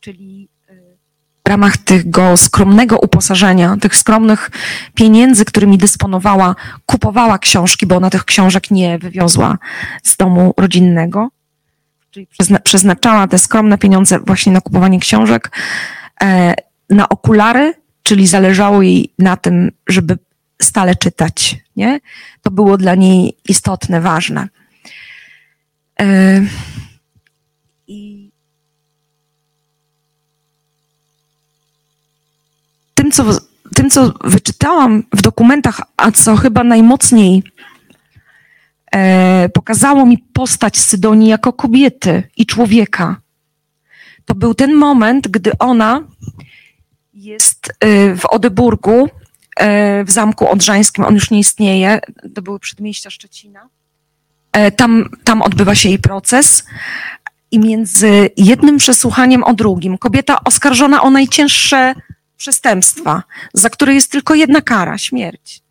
czyli e, w ramach tego skromnego uposażenia, tych skromnych pieniędzy, którymi dysponowała, kupowała książki, bo ona tych książek nie wywiozła z domu rodzinnego czyli przeznaczała te skromne pieniądze właśnie na kupowanie książek, e, na okulary, czyli zależało jej na tym, żeby stale czytać. Nie? To było dla niej istotne, ważne. E, I tym, co, tym, co wyczytałam w dokumentach, a co chyba najmocniej e, pokazało mi postać Sydonii jako kobiety i człowieka. To był ten moment, gdy ona jest e, w Odeburgu, e, w Zamku Odrzańskim, on już nie istnieje, to były przedmieścia Szczecina. E, tam, tam odbywa się jej proces i między jednym przesłuchaniem a drugim kobieta oskarżona o najcięższe przestępstwa, za które jest tylko jedna kara śmierć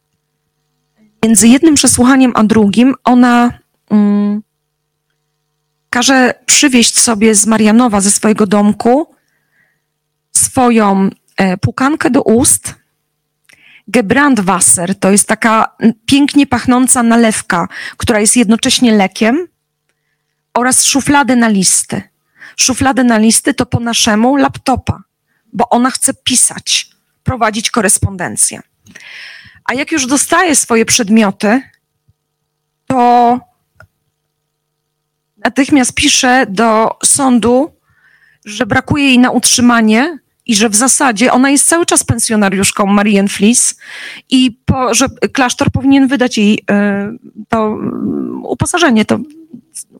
między jednym przesłuchaniem a drugim ona mm, każe przywieźć sobie z Marianowa, ze swojego domku, swoją e, pukankę do ust. Gebrandwasser to jest taka pięknie pachnąca nalewka, która jest jednocześnie lekiem, oraz szufladę na listy. Szufladę na listy to po naszemu laptopa, bo ona chce pisać, prowadzić korespondencję. A jak już dostaje swoje przedmioty, to natychmiast pisze do sądu, że brakuje jej na utrzymanie i że w zasadzie ona jest cały czas pensjonariuszką Marianne Fliss i po, że klasztor powinien wydać jej e, to mm, uposażenie, to,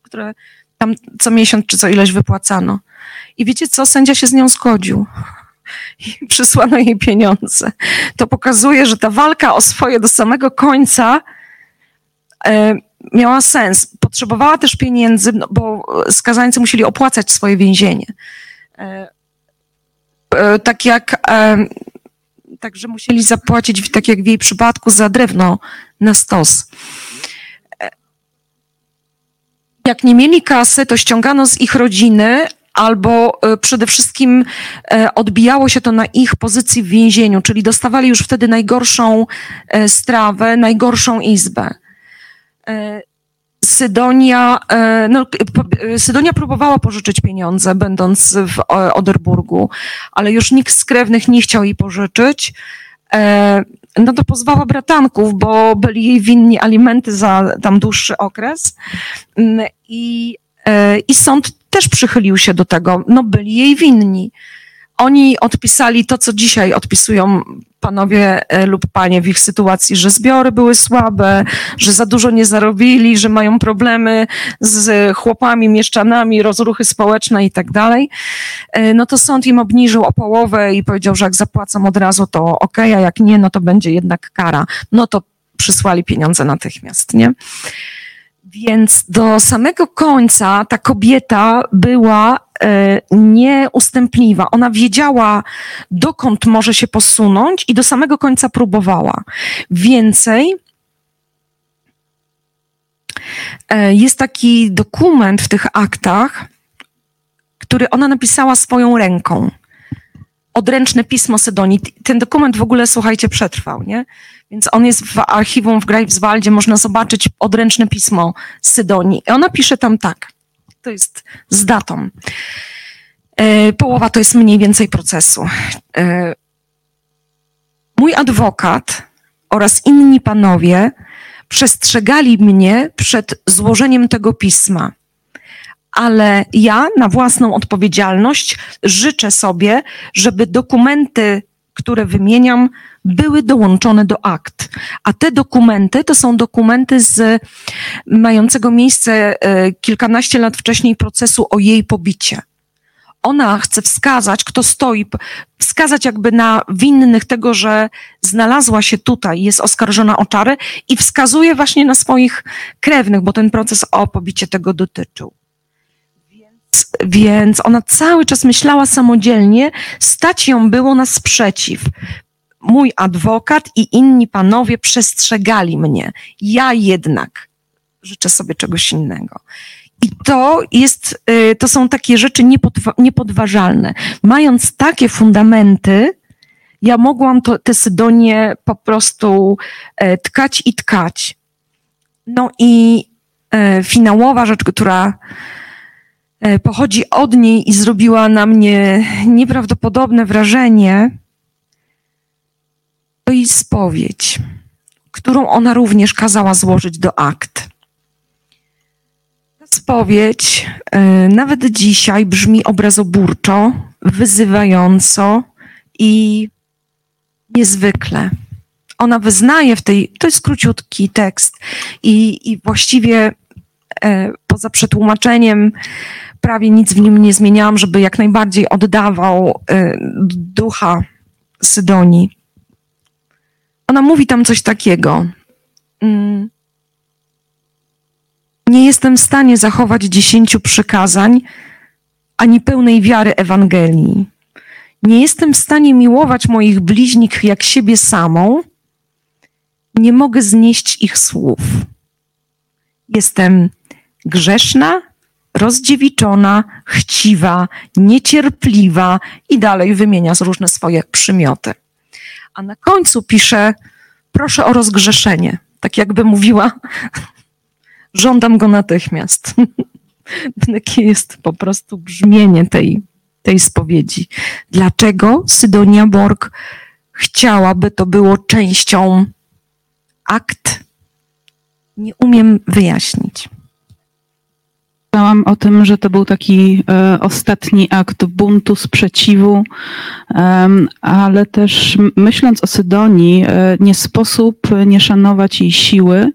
które tam co miesiąc czy co ileś wypłacano. I wiecie co? Sędzia się z nią zgodził i przysłano jej pieniądze. To pokazuje, że ta walka o swoje do samego końca e, miała sens. Potrzebowała też pieniędzy, no, bo skazańcy musieli opłacać swoje więzienie. E, e, tak jak także musieli zapłacić, tak jak w jej przypadku, za drewno na stos. Jak nie mieli kasy, to ściągano z ich rodziny, albo e, przede wszystkim e, odbijało się to na ich pozycji w więzieniu, czyli dostawali już wtedy najgorszą e, strawę, najgorszą izbę. Sydonia, no, Sydonia próbowała pożyczyć pieniądze, będąc w Oderburgu, ale już nikt z krewnych nie chciał jej pożyczyć. No to pozwała bratanków, bo byli jej winni alimenty za tam dłuższy okres. Mm, I, i sąd też przychylił się do tego, no byli jej winni. Oni odpisali to, co dzisiaj odpisują panowie e, lub panie w ich sytuacji, że zbiory były słabe, że za dużo nie zarobili, że mają problemy z chłopami, mieszczanami, rozruchy społeczne i tak dalej. E, no to sąd im obniżył o połowę i powiedział, że jak zapłacą od razu, to ok, a jak nie, no to będzie jednak kara. No to przysłali pieniądze natychmiast, nie? Więc do samego końca ta kobieta była nieustępliwa. Ona wiedziała, dokąd może się posunąć i do samego końca próbowała. Więcej, e, jest taki dokument w tych aktach, który ona napisała swoją ręką. Odręczne pismo Sydonii. Ten dokument w ogóle, słuchajcie, przetrwał, nie? Więc on jest w archiwum w Greifswaldzie, można zobaczyć odręczne pismo Sydonii. I ona pisze tam tak, to jest z datą. E, połowa to jest mniej więcej procesu. E, mój adwokat oraz inni panowie przestrzegali mnie przed złożeniem tego pisma, ale ja na własną odpowiedzialność życzę sobie, żeby dokumenty, które wymieniam, były dołączone do akt. A te dokumenty to są dokumenty z mającego miejsce e, kilkanaście lat wcześniej procesu o jej pobicie. Ona chce wskazać, kto stoi, wskazać jakby na winnych tego, że znalazła się tutaj, jest oskarżona o czary i wskazuje właśnie na swoich krewnych, bo ten proces o pobicie tego dotyczył. Więc, ona cały czas myślała samodzielnie, stać ją było na sprzeciw mój adwokat i inni panowie przestrzegali mnie. Ja jednak życzę sobie czegoś innego. I to jest, y, to są takie rzeczy niepodważalne. Mając takie fundamenty, ja mogłam to, te Sydonie po prostu e, tkać i tkać. No i e, finałowa rzecz, która pochodzi od niej i zrobiła na mnie nieprawdopodobne wrażenie, to jej spowiedź, którą ona również kazała złożyć do akt. Ta spowiedź e, nawet dzisiaj brzmi obrazoburczo, wyzywająco i niezwykle. Ona wyznaje w tej, to jest króciutki tekst i, i właściwie e, poza przetłumaczeniem prawie nic w nim nie zmieniałam, żeby jak najbardziej oddawał e, ducha Sydonii. Ona mówi tam coś takiego. Mm. Nie jestem w stanie zachować dziesięciu przykazań ani pełnej wiary Ewangelii. Nie jestem w stanie miłować moich bliźnich jak siebie samą. Nie mogę znieść ich słów. Jestem grzeszna, rozdziewiczona, chciwa, niecierpliwa i dalej wymienia z różne swoje przymioty a na końcu pisze: Proszę o rozgrzeszenie. Tak jakby mówiła, żądam go natychmiast. Takie jest po prostu brzmienie tej, tej spowiedzi. Dlaczego Sydonia Borg chciałaby to było częścią akt? Nie umiem wyjaśnić. Myślałam o tym, że to był taki e, ostatni akt buntu, sprzeciwu, e, ale też myśląc o Sydonii, e, nie sposób nie szanować jej siły,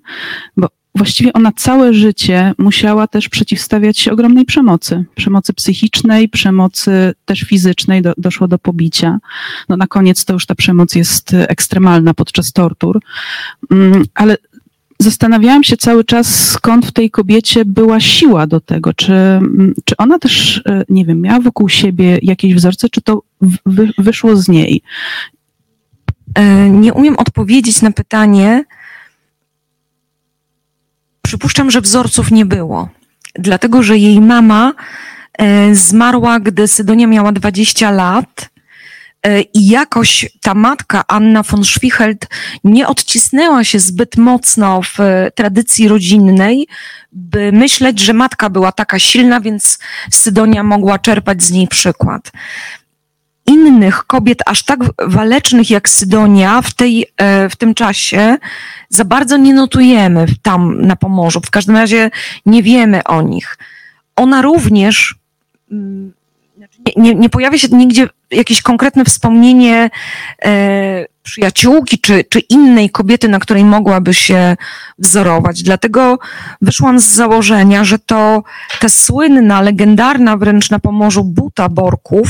bo właściwie ona całe życie musiała też przeciwstawiać się ogromnej przemocy. Przemocy psychicznej, przemocy też fizycznej, do, doszło do pobicia. No na koniec to już ta przemoc jest ekstremalna podczas tortur. Mm, ale zastanawiałam się cały czas, skąd w tej kobiecie była siła do tego. Czy, mm, czy ona też, e, nie wiem, miała wokół siebie jakieś wzorce, czy to wy, wyszło z niej? E, nie umiem odpowiedzieć na pytanie. Przypuszczam, że wzorców nie było, dlatego że jej mama e, zmarła, gdy Sydonia miała 20 lat I jakoś ta matka, Anna von Schwichelt, nie odcisnęła się zbyt mocno w e, tradycji rodzinnej, by myśleć, że matka była taka silna, więc Sydonia mogła czerpać z niej przykład. Innych kobiet aż tak walecznych jak Sydonia w, tej, e, w tym czasie za bardzo nie notujemy tam na Pomorzu. W każdym razie nie wiemy o nich. Ona również nie, nie pojawia się nigdzie jakieś konkretne wspomnienie e, przyjaciółki czy, czy innej kobiety, na której mogłaby się wzorować. Dlatego wyszłam z założenia, że to ta słynna, legendarna wręcz na Pomorzu buta Borków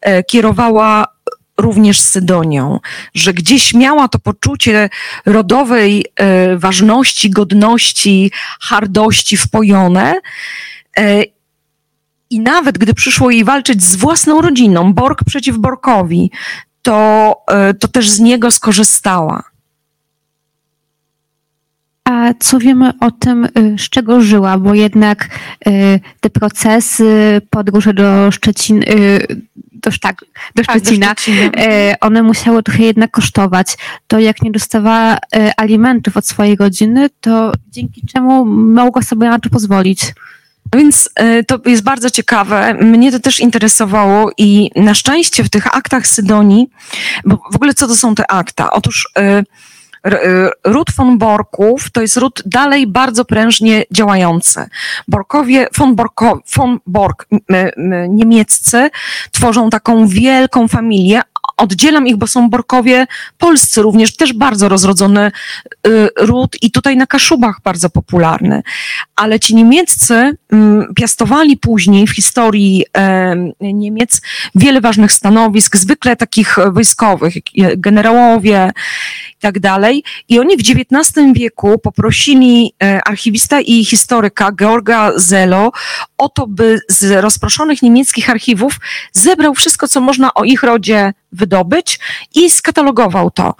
e, kierowała również Sydonią, że gdzieś miała to poczucie rodowej e, ważności, godności, hardości wpojone e, i nawet gdy przyszło jej walczyć z własną rodziną, Borg przeciw Borkowi, to, e, to też z niego skorzystała. A co wiemy o tym, y, z czego żyła? Bo jednak y, te procesy, podróże do Szczecina, y, do, tak, do Szczecina, tak, do Szczecina. one musiały trochę jednak kosztować. To jak nie dostawała alimentów od swojej rodziny, to dzięki czemu mogła sobie na to pozwolić? Więc e, to jest bardzo ciekawe. Mnie to też interesowało i na szczęście w tych aktach Sydonii, bo w ogóle co to są te akta? Otóż e, Ród von Borków to jest ród dalej bardzo prężnie działający. Borkowie, von, Borko, von Bork niemieccy tworzą taką wielką familię, oddzielam ich, bo są Borkowie polscy również, też bardzo rozrodzony y, ród i tutaj na Kaszubach bardzo popularny. Ale ci niemieccy mm, piastowali później w historii Niemiec wiele ważnych stanowisk, zwykle takich wojskowych, generałowie i tak dalej. I oni w XIX wieku poprosili e, archiwista i historyka Georga Zelo o to, by z rozproszonych niemieckich archiwów zebrał wszystko, co można o ich rodzie wydobyć i skatalogował to.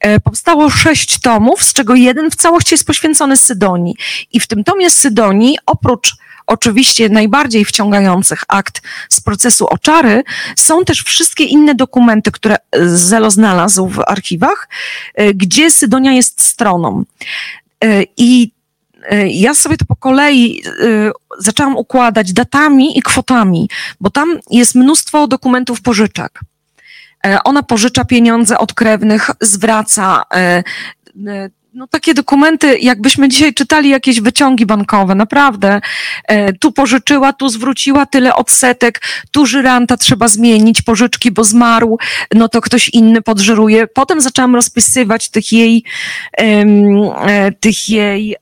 E, powstało sześć tomów, z czego jeden w całości jest poświęcony Sydonii. I w tym tomie Sydonii, oprócz oczywiście najbardziej wciągających akt z procesu oczary, są też wszystkie inne dokumenty, które Zelo znalazł w archiwach, e, gdzie Sydonia jest stroną. E, I ja sobie to po kolei zaczęłam układać datami i kwotami, bo tam jest mnóstwo dokumentów pożyczek. E, ona pożycza pieniądze od krewnych, zwraca. E, e, no, takie dokumenty, jakbyśmy dzisiaj czytali jakieś wyciągi bankowe, naprawdę. Tu pożyczyła, tu zwróciła tyle odsetek, tu żyranta trzeba zmienić, pożyczki, bo zmarł, no to ktoś inny podżyruje. Potem zaczęłam rozpisywać tych jej, tych jej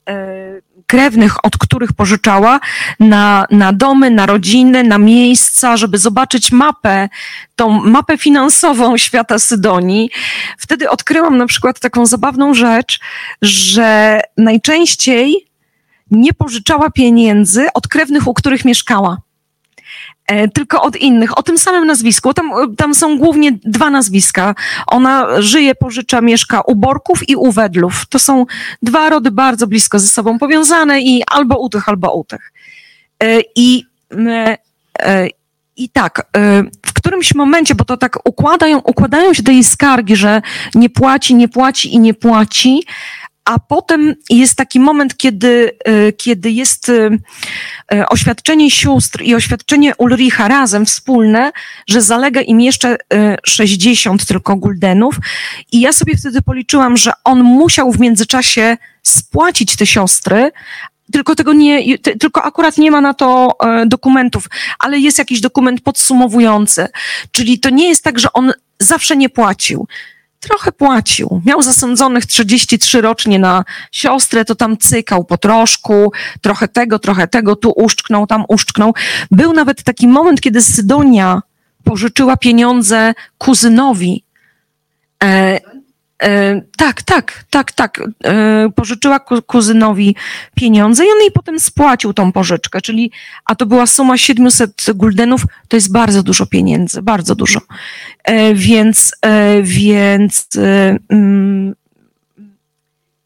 krewnych, od których pożyczała, na, na domy, na rodziny, na miejsca, żeby zobaczyć mapę, tą mapę finansową świata Sydonii. Wtedy odkryłam na przykład taką zabawną rzecz, że najczęściej nie pożyczała pieniędzy od krewnych, u których mieszkała. E, tylko od innych, o tym samym nazwisku. Tam, tam są głównie dwa nazwiska. Ona żyje, pożycza, mieszka u Borków i u Wedlów. To są dwa rody bardzo blisko ze sobą powiązane i albo u tych, albo u tych. E, I, e, i tak, w którymś momencie, bo to tak układają, układają się te jej skargi, że nie płaci, nie płaci i nie płaci, a potem jest taki moment, kiedy, e, kiedy jest e, e, oświadczenie sióstr i oświadczenie Ulricha razem wspólne, że zalega im jeszcze 60 tylko guldenów. I ja sobie wtedy policzyłam, że on musiał w międzyczasie spłacić te siostry, tylko tego nie, tylko akurat nie ma na to dokumentów, ale jest jakiś dokument podsumowujący. Czyli to nie jest tak, że on zawsze nie płacił trochę płacił. Miał zasądzonych 33 rocznie na siostrę, to tam cykał po troszku, trochę tego, trochę tego, tu uszczknął, tam uszczknął. Był nawet taki moment, kiedy Sydonia pożyczyła pieniądze kuzynowi. E, tak, tak, tak, tak. E, pożyczyła kuzynowi pieniądze i on jej potem spłacił tą pożyczkę, czyli, a to była suma 700 guldenów, to jest bardzo dużo pieniędzy, bardzo dużo. E, więc, więc mm,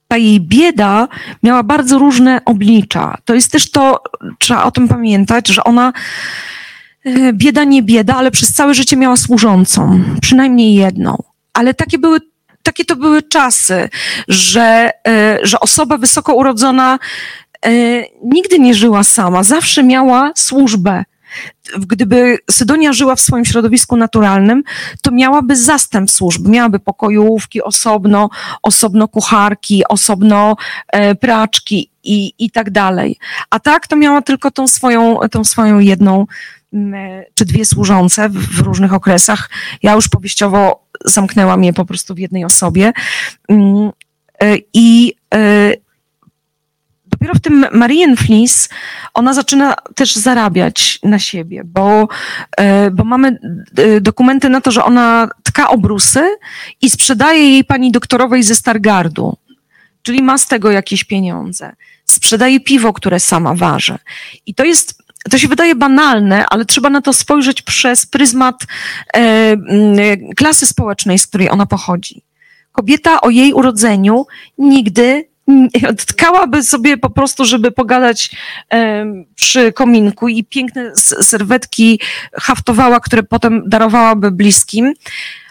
ta jej bieda miała bardzo różne oblicza. To jest też to, trzeba o tym pamiętać, że ona bieda nie bieda, ale przez całe życie miała służącą, przynajmniej jedną. Ale takie były takie to były czasy, że, e, że osoba wysoko urodzona e, nigdy nie żyła sama, zawsze miała służbę. Gdyby Sydonia żyła w swoim środowisku naturalnym, to miałaby zastęp służb, miałaby pokojówki osobno, osobno kucharki, osobno e, praczki i, i tak dalej. A tak to miała tylko tą swoją, tą swoją jedną czy dwie służące w różnych okresach. Ja już powieściowo zamknęłam je po prostu w jednej osobie. Mm, e, I e, dopiero w tym Marienflis ona zaczyna też zarabiać na siebie, bo, e, bo mamy dokumenty na to, że ona tka obrusy i sprzedaje jej pani doktorowej ze Stargardu, czyli ma z tego jakieś pieniądze. Sprzedaje piwo, które sama waży. I to jest to się wydaje banalne, ale trzeba na to spojrzeć przez pryzmat e, klasy społecznej, z której ona pochodzi. Kobieta o jej urodzeniu nigdy tkałaby sobie po prostu, żeby pogadać e, przy kominku i piękne serwetki haftowała, które potem darowałaby bliskim,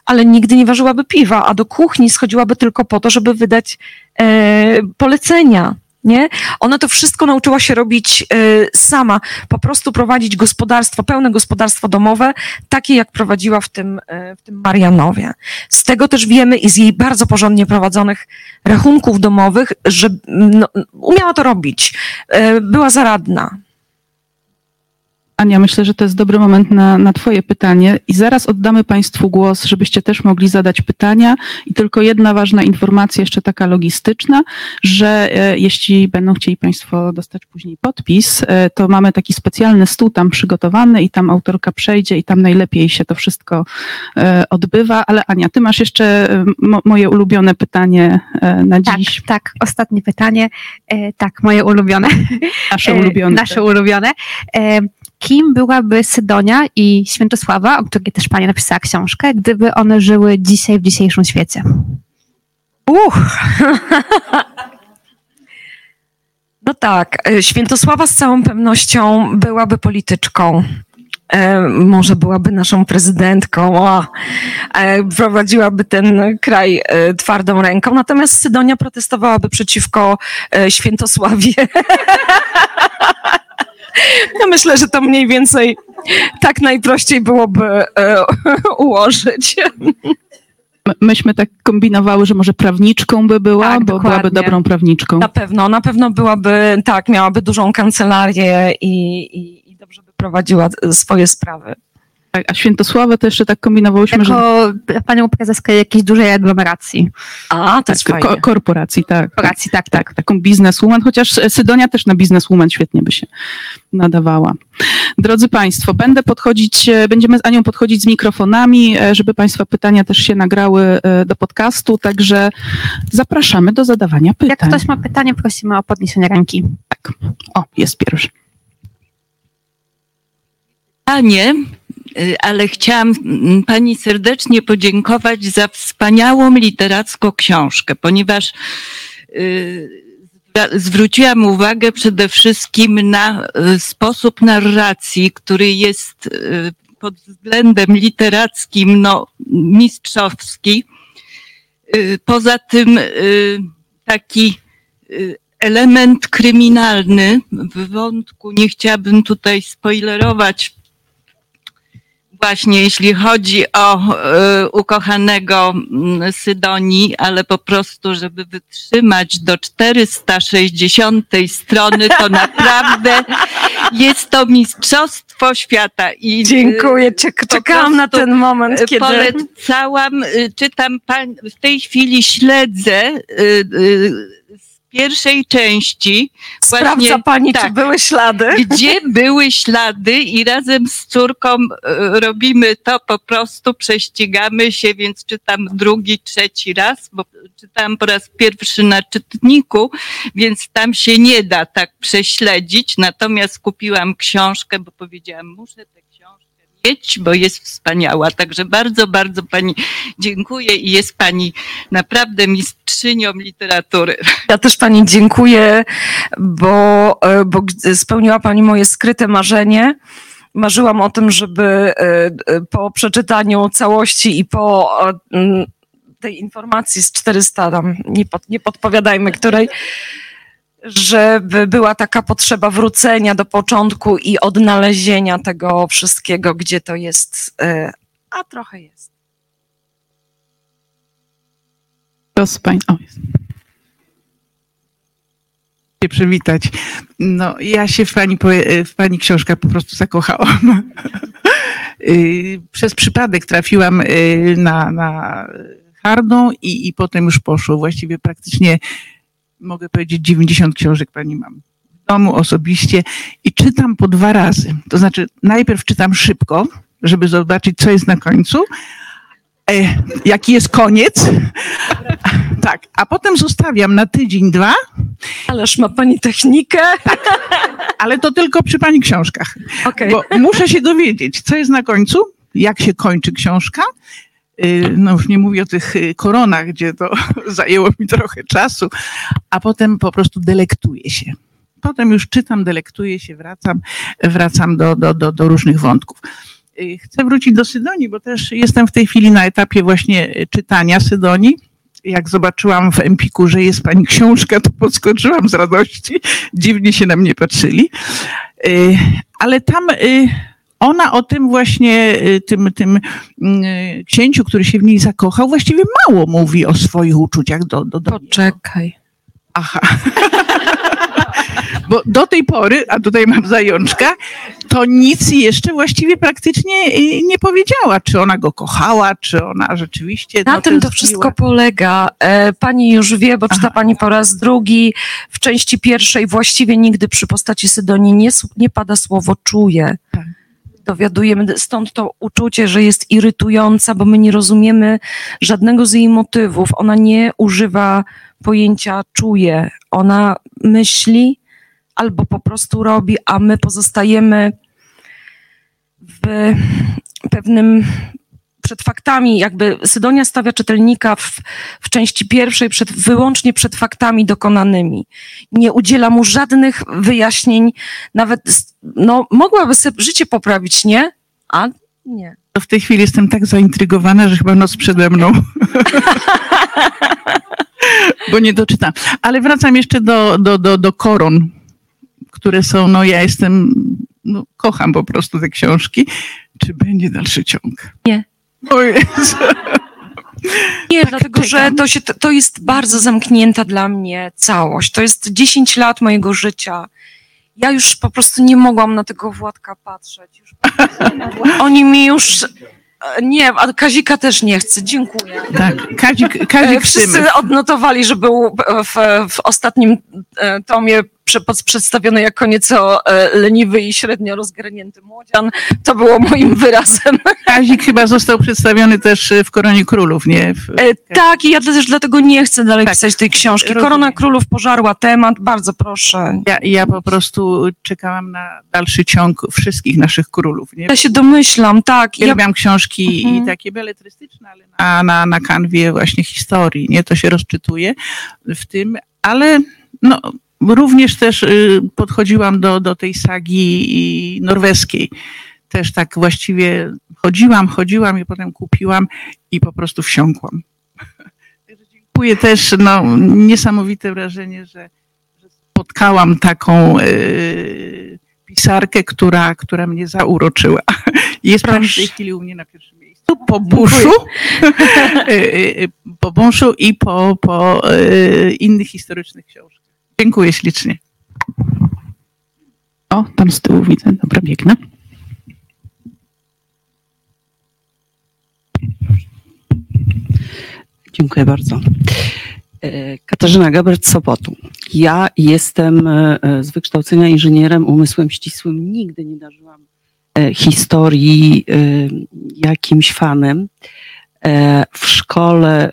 ale nigdy nie ważyłaby piwa, a do kuchni schodziłaby tylko po to, żeby wydać e, polecenia Nie? Ona to wszystko nauczyła się robić y, sama, po prostu prowadzić gospodarstwo, pełne gospodarstwo domowe, takie jak prowadziła w tym, y, w tym Marianowie. Z tego też wiemy i z jej bardzo porządnie prowadzonych rachunków domowych, że no, umiała to robić. Y, była zaradna. Ania, myślę, że to jest dobry moment na, na Twoje pytanie i zaraz oddamy Państwu głos, żebyście też mogli zadać pytania. I tylko jedna ważna informacja, jeszcze taka logistyczna, że e, jeśli będą chcieli Państwo dostać później podpis, e, to mamy taki specjalny stół tam przygotowany i tam autorka przejdzie i tam najlepiej się to wszystko e, odbywa. Ale Ania, Ty masz jeszcze e, mo, moje ulubione pytanie e, na Tak, dziś. tak, ostatnie pytanie. E, tak, moje ulubione. Nasze ulubione. Nasze ulubione. Kim byłaby Sydonia i Świętosława, o której też Pani napisała książkę, gdyby one żyły dzisiaj w dzisiejszym świecie? Uch. No tak, e, Świętosława z całą pewnością byłaby polityczką. E, może byłaby naszą prezydentką, o, e, prowadziłaby ten kraj e, twardą ręką, natomiast Sydonia protestowałaby przeciwko Świętosławie. Ja myślę, że to mniej więcej tak najprościej byłoby e, ułożyć. My- Myśmy tak kombinowały, że może prawniczką by była, Tak, bo byłaby dokładnie. dobrą prawniczką. Na pewno, na pewno byłaby, tak, miałaby dużą kancelarię i, i, i dobrze by prowadziła swoje sprawy. Tak, a Świętosławę to jeszcze tak kombinowałyśmy, że Jako Panią prezeskę jakiejś dużej aglomeracji. A, to jest tak, ko- korporacji, tak. Korporacji, tak, tak. Tak, taką bizneswoman, chociaż Sydonia też na bizneswoman świetnie by się nadawała. Drodzy Państwo, będę podchodzić, będziemy z Anią podchodzić z mikrofonami, e, żeby Państwa pytania też się nagrały e, do podcastu, także zapraszamy do zadawania pytań. Jak ktoś ma pytanie, prosimy o podniesienie ręki. O, jest pierwszy. pytanie, y, ale chciałam mm, Pani serdecznie podziękować za wspaniałą literacką książkę, ponieważ y, zwróciłam uwagę przede wszystkim na y, sposób narracji, który jest y, pod względem literackim no, mistrzowski. Y, Poza tym y, taki y, element kryminalny w wątku, nie chciałabym tutaj spoilerować, właśnie jeśli chodzi o y, ukochanego mm, Sydonii, ale po prostu, żeby wytrzymać do 460 strony, to naprawdę jest to mistrzostwo świata. I, y, Dziękuję, czekałam na ten moment, y, kiedy... Polecałam, y, czytam, w tej chwili śledzę y, y, pierwszej części, Sprawdza właśnie- pani, czy tak. były ślady? gdzie były ślady i razem z córką y, robimy to, po prostu prześcigamy się, więc czytam drugi, trzeci raz, bo czytałam po raz pierwszy na czytniku, więc tam się nie da tak prześledzić, natomiast kupiłam książkę, bo powiedziałam, muszę tę książkę bo jest wspaniała. Także bardzo, bardzo Pani dziękuję i jest Pani naprawdę mistrzynią literatury. Ja też Pani dziękuję, bo, e, bo spełniła Pani moje skryte marzenie. Marzyłam o tym, żeby e, po przeczytaniu całości i po tej informacji z 400, tam nie, pod, nie podpowiadajmy której, żeby była taka potrzeba wrócenia do początku i odnalezienia tego wszystkiego, gdzie to jest, e, a trochę jest. To z pań... O, jest. się przywitać. No, ja się w pani, poe- w pani książkach po prostu zakochałam. Y, Przez przypadek trafiłam y, na, na hardą i, i potem już poszło. Właściwie praktycznie mogę powiedzieć 90 książek pani mam w domu osobiście i czytam po dwa razy. To znaczy najpierw czytam szybko, żeby zobaczyć, co jest na końcu, e, jaki jest koniec. Tak, a potem zostawiam na tydzień, dwa Ależ ma Pani technikę. ale to tylko przy pani książkach. Okej. Bo muszę się dowiedzieć, co jest na końcu, jak się kończy książka. Yy, No już nie mówię o tych y, koronach, gdzie to zajęło mi trochę czasu, a potem po prostu delektuję się. Potem już czytam, delektuję się, wracam, wracam do, do, do, do różnych wątków. Yy, Chcę wrócić do Sydonii, bo też jestem w tej chwili na etapie właśnie y, czytania Sydonii jak zobaczyłam w Empiku, że jest pani książka, to podskoczyłam z radości. Dziwnie się na mnie patrzyli. Y, Ale tam y, ona o tym właśnie, y, tym, tym y, księciu, który się w niej zakochał, właściwie mało mówi o swoich uczuciach do, do, do niego. Poczekaj. Aha. Bo do tej pory, a tutaj mam zajączka, to nic jeszcze właściwie praktycznie y, nie powiedziała, czy ona go kochała, czy ona rzeczywiście. Na no, tym to wszystko polega. E, Pani już wie, bo czyta Aha. Pani po raz drugi. W części pierwszej właściwie nigdy przy postaci Sydonii nie, nie pada słowo czuje. Tak. Dowiadujemy, stąd to uczucie, że jest irytująca, bo my nie rozumiemy żadnego z jej motywów. Ona nie używa pojęcia czuje. Ona myśli albo po prostu robi, a my pozostajemy w pewnym przed faktami, jakby Sydonia stawia czytelnika w, w części pierwszej przed, wyłącznie przed faktami dokonanymi. Nie udziela mu żadnych wyjaśnień, nawet, no, mogłaby sobie życie poprawić, nie? A nie. To w tej chwili jestem tak zaintrygowana, że chyba noc przede mną. Bo nie doczytam. Ale wracam jeszcze do, do, do, do koron, które są, no ja jestem, no, kocham po prostu te książki. Czy będzie dalszy ciąg? Nie. O Jezu. Nie, Tak dlatego że to, się, to jest bardzo zamknięta dla mnie całość. To jest 10 lat mojego życia. Ja już po prostu nie mogłam na tego Władka patrzeć. Już. Oni mi już... Nie, a Kazika też nie chce. Dziękuję. Tak, Kazik, E, Kazik Wszyscy Symy. odnotowali, że był w, w ostatnim e, tomie przedstawiony jako nieco e, leniwy i średnio rozgarnięty młodzian. To było moim wyrazem. Kazik chyba został przedstawiony też w Koronie Królów, nie? W, E, Tak, i ja też dlatego nie chcę dalej Tak, pisać tej książki. rozumiem. Korona Królów pożarła temat, bardzo proszę. ja, ja po prostu czekałam na dalszy ciąg wszystkich naszych królów, nie? Ja się domyślam, tak. Ja, Uwielbiam książki Mhm. i takie beletrystyczne, ale na, na, na kanwie właśnie historii, nie? To się rozczytuje w tym, ale no, również też y, podchodziłam do, do tej sagi norweskiej. Też tak właściwie chodziłam, chodziłam i potem kupiłam i po prostu wsiąkłam. Dziękuję też, no, niesamowite wrażenie, że, że spotkałam taką y, pisarkę, która, która mnie zauroczyła. Jest pani w Proszę. tej chwili u mnie na pierwszym miejscu, po Buszu, y, po Buszu i po, po innych historycznych książkach. Dziękuję ślicznie. O, tam z tyłu widzę. Dobra, biegnę. Dziękuję bardzo. E, Katarzyna Gabert z Sopotu. Ja jestem e, e, z wykształcenia inżynierem umysłem ścisłym. Nigdy nie darzyłam historii jakimś fanem. W szkole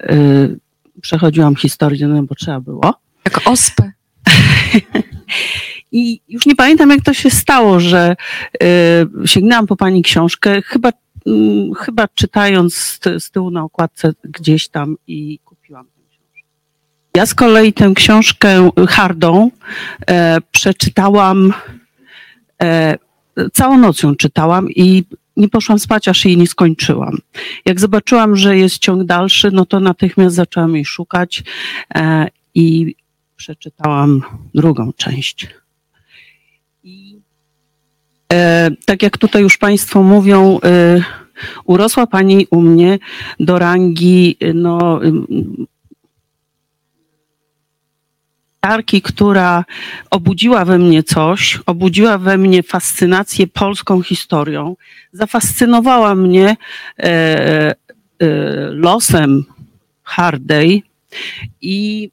przechodziłam historię, no bo trzeba było. jak ospę. I już nie pamiętam, jak to się stało, że y, sięgnęłam po pani książkę, chyba, mm, chyba czytając z tyłu na okładce gdzieś tam i kupiłam tę książkę. Ja z kolei tę książkę hardą e, przeczytałam, e, całą noc ją czytałam i nie poszłam spać, aż jej nie skończyłam. Jak zobaczyłam, że jest ciąg dalszy, no to natychmiast zaczęłam jej szukać e, i przeczytałam drugą część. I e, tak jak tutaj już Państwo mówią, e, urosła Pani u mnie do rangi e, no, pisarki, która obudziła we mnie coś, obudziła we mnie fascynację polską historią, zafascynowała mnie e, e, losem Hardej i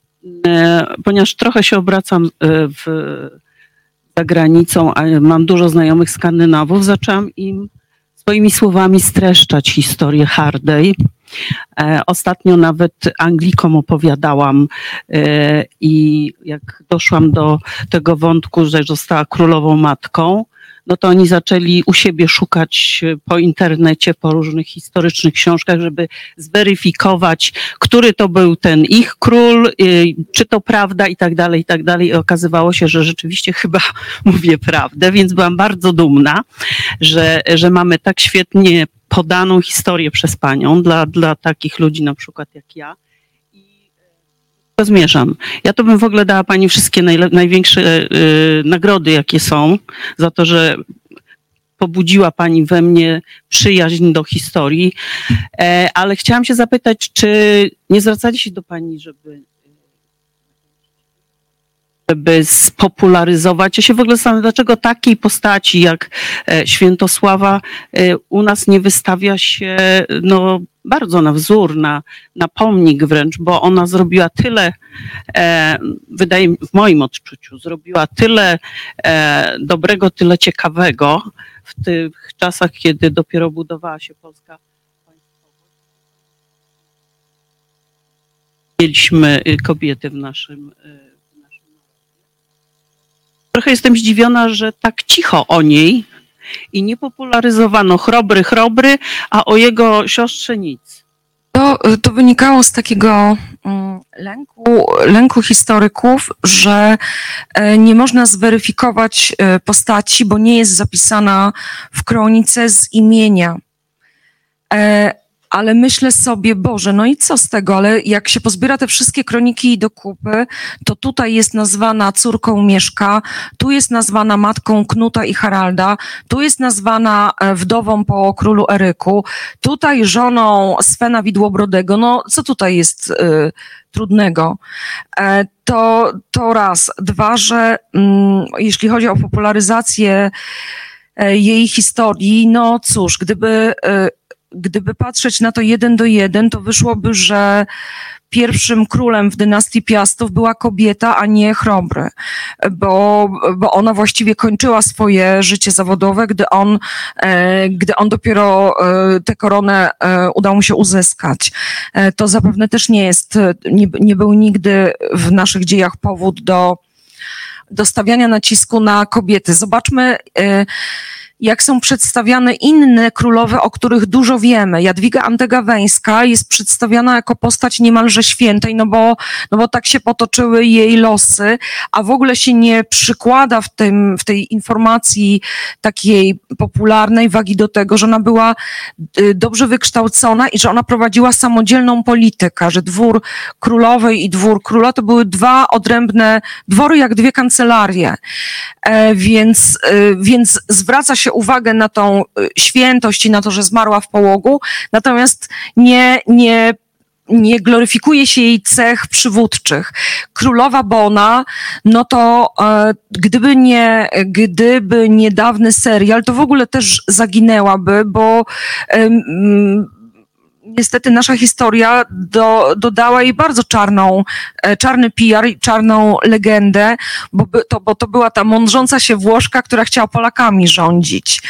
ponieważ trochę się obracam e, w, za granicą, a mam dużo znajomych Skandynawów, zaczęłam im swoimi słowami streszczać historię Hardej. E, Ostatnio nawet Anglikom opowiadałam e, i jak doszłam do tego wątku, że została królową matką, no to oni zaczęli u siebie szukać e, po internecie, po różnych historycznych książkach, żeby zweryfikować, który to był ten ich król, y, czy to prawda i tak dalej, i tak dalej. I okazywało się, że rzeczywiście chyba mówię prawdę, więc byłam bardzo dumna, że, że mamy tak świetnie podaną historię przez panią dla, dla takich ludzi na przykład jak ja. Zmierzam. Ja to bym w ogóle dała pani wszystkie największe y, nagrody, jakie są, za to, że pobudziła pani we mnie przyjaźń do historii. E, ale chciałam się zapytać, czy nie zwracali się do pani, żeby żeby spopularyzować. Ja się w ogóle zastanawiam, dlaczego takiej postaci jak e, Świętosława e, u nas nie wystawia się no, bardzo na wzór, na, na pomnik wręcz, bo ona zrobiła tyle, e, wydaje mi, w moim odczuciu, zrobiła tyle e, dobrego, tyle ciekawego w tych czasach, kiedy dopiero budowała się Polska. Mieliśmy y, kobiety w naszym, y, w naszym Trochę jestem zdziwiona, że tak cicho o niej i nie popularyzowano chrobry, chrobry, a o jego siostrze nic. To, to wynikało z takiego mm, lęku, lęku historyków, że e, nie można zweryfikować e, postaci, bo nie jest zapisana w kronice z imienia. Ale myślę sobie, Boże, no i co z tego? Ale jak się pozbiera te wszystkie kroniki do kupy, to tutaj jest nazwana córką Mieszka, tu jest nazwana matką Knuta i Haralda, tu jest nazwana e, wdową po królu Eryku, tutaj żoną Svena Widłobrodego. No, co tutaj jest y, trudnego? E, to, to raz. Dwa, że mm, jeśli chodzi o popularyzację e, jej historii, no cóż, gdyby gdyby patrzeć na to jeden do jeden, to wyszłoby, że pierwszym królem w dynastii Piastów była kobieta, a nie chrobry, bo, bo ona właściwie kończyła swoje życie zawodowe, gdy on, e, gdy on dopiero e, tę koronę e, udało mu się uzyskać. To zapewne też nie jest, nie, nie był nigdy w naszych dziejach powód do, do stawiania nacisku na kobiety. Zobaczmy, jak są przedstawiane inne królowe, o których dużo wiemy. Jadwiga Antegaweńska jest przedstawiana jako postać niemalże świętej, no bo, no bo tak się potoczyły jej losy, a w ogóle się nie przykłada w, tym, w tej informacji takiej popularnej wagi do tego, że ona była y, dobrze wykształcona i że ona prowadziła samodzielną politykę, że dwór królowej i dwór króla to były dwa odrębne dwory, jak dwie kancelarie. E, więc, y, więc zwraca się uwagę na tą y, świętość i na to, że zmarła w połogu, natomiast nie, nie nie gloryfikuje się jej cech przywódczych. Królowa Bona, no to e, gdyby nie, gdyby niedawny serial, to w ogóle też zaginęłaby, bo e, niestety nasza historia do, dodała jej bardzo czarną, e, czarny PR czarną legendę, bo, to, bo to była ta mądrząca się Włoszka, która chciała Polakami rządzić.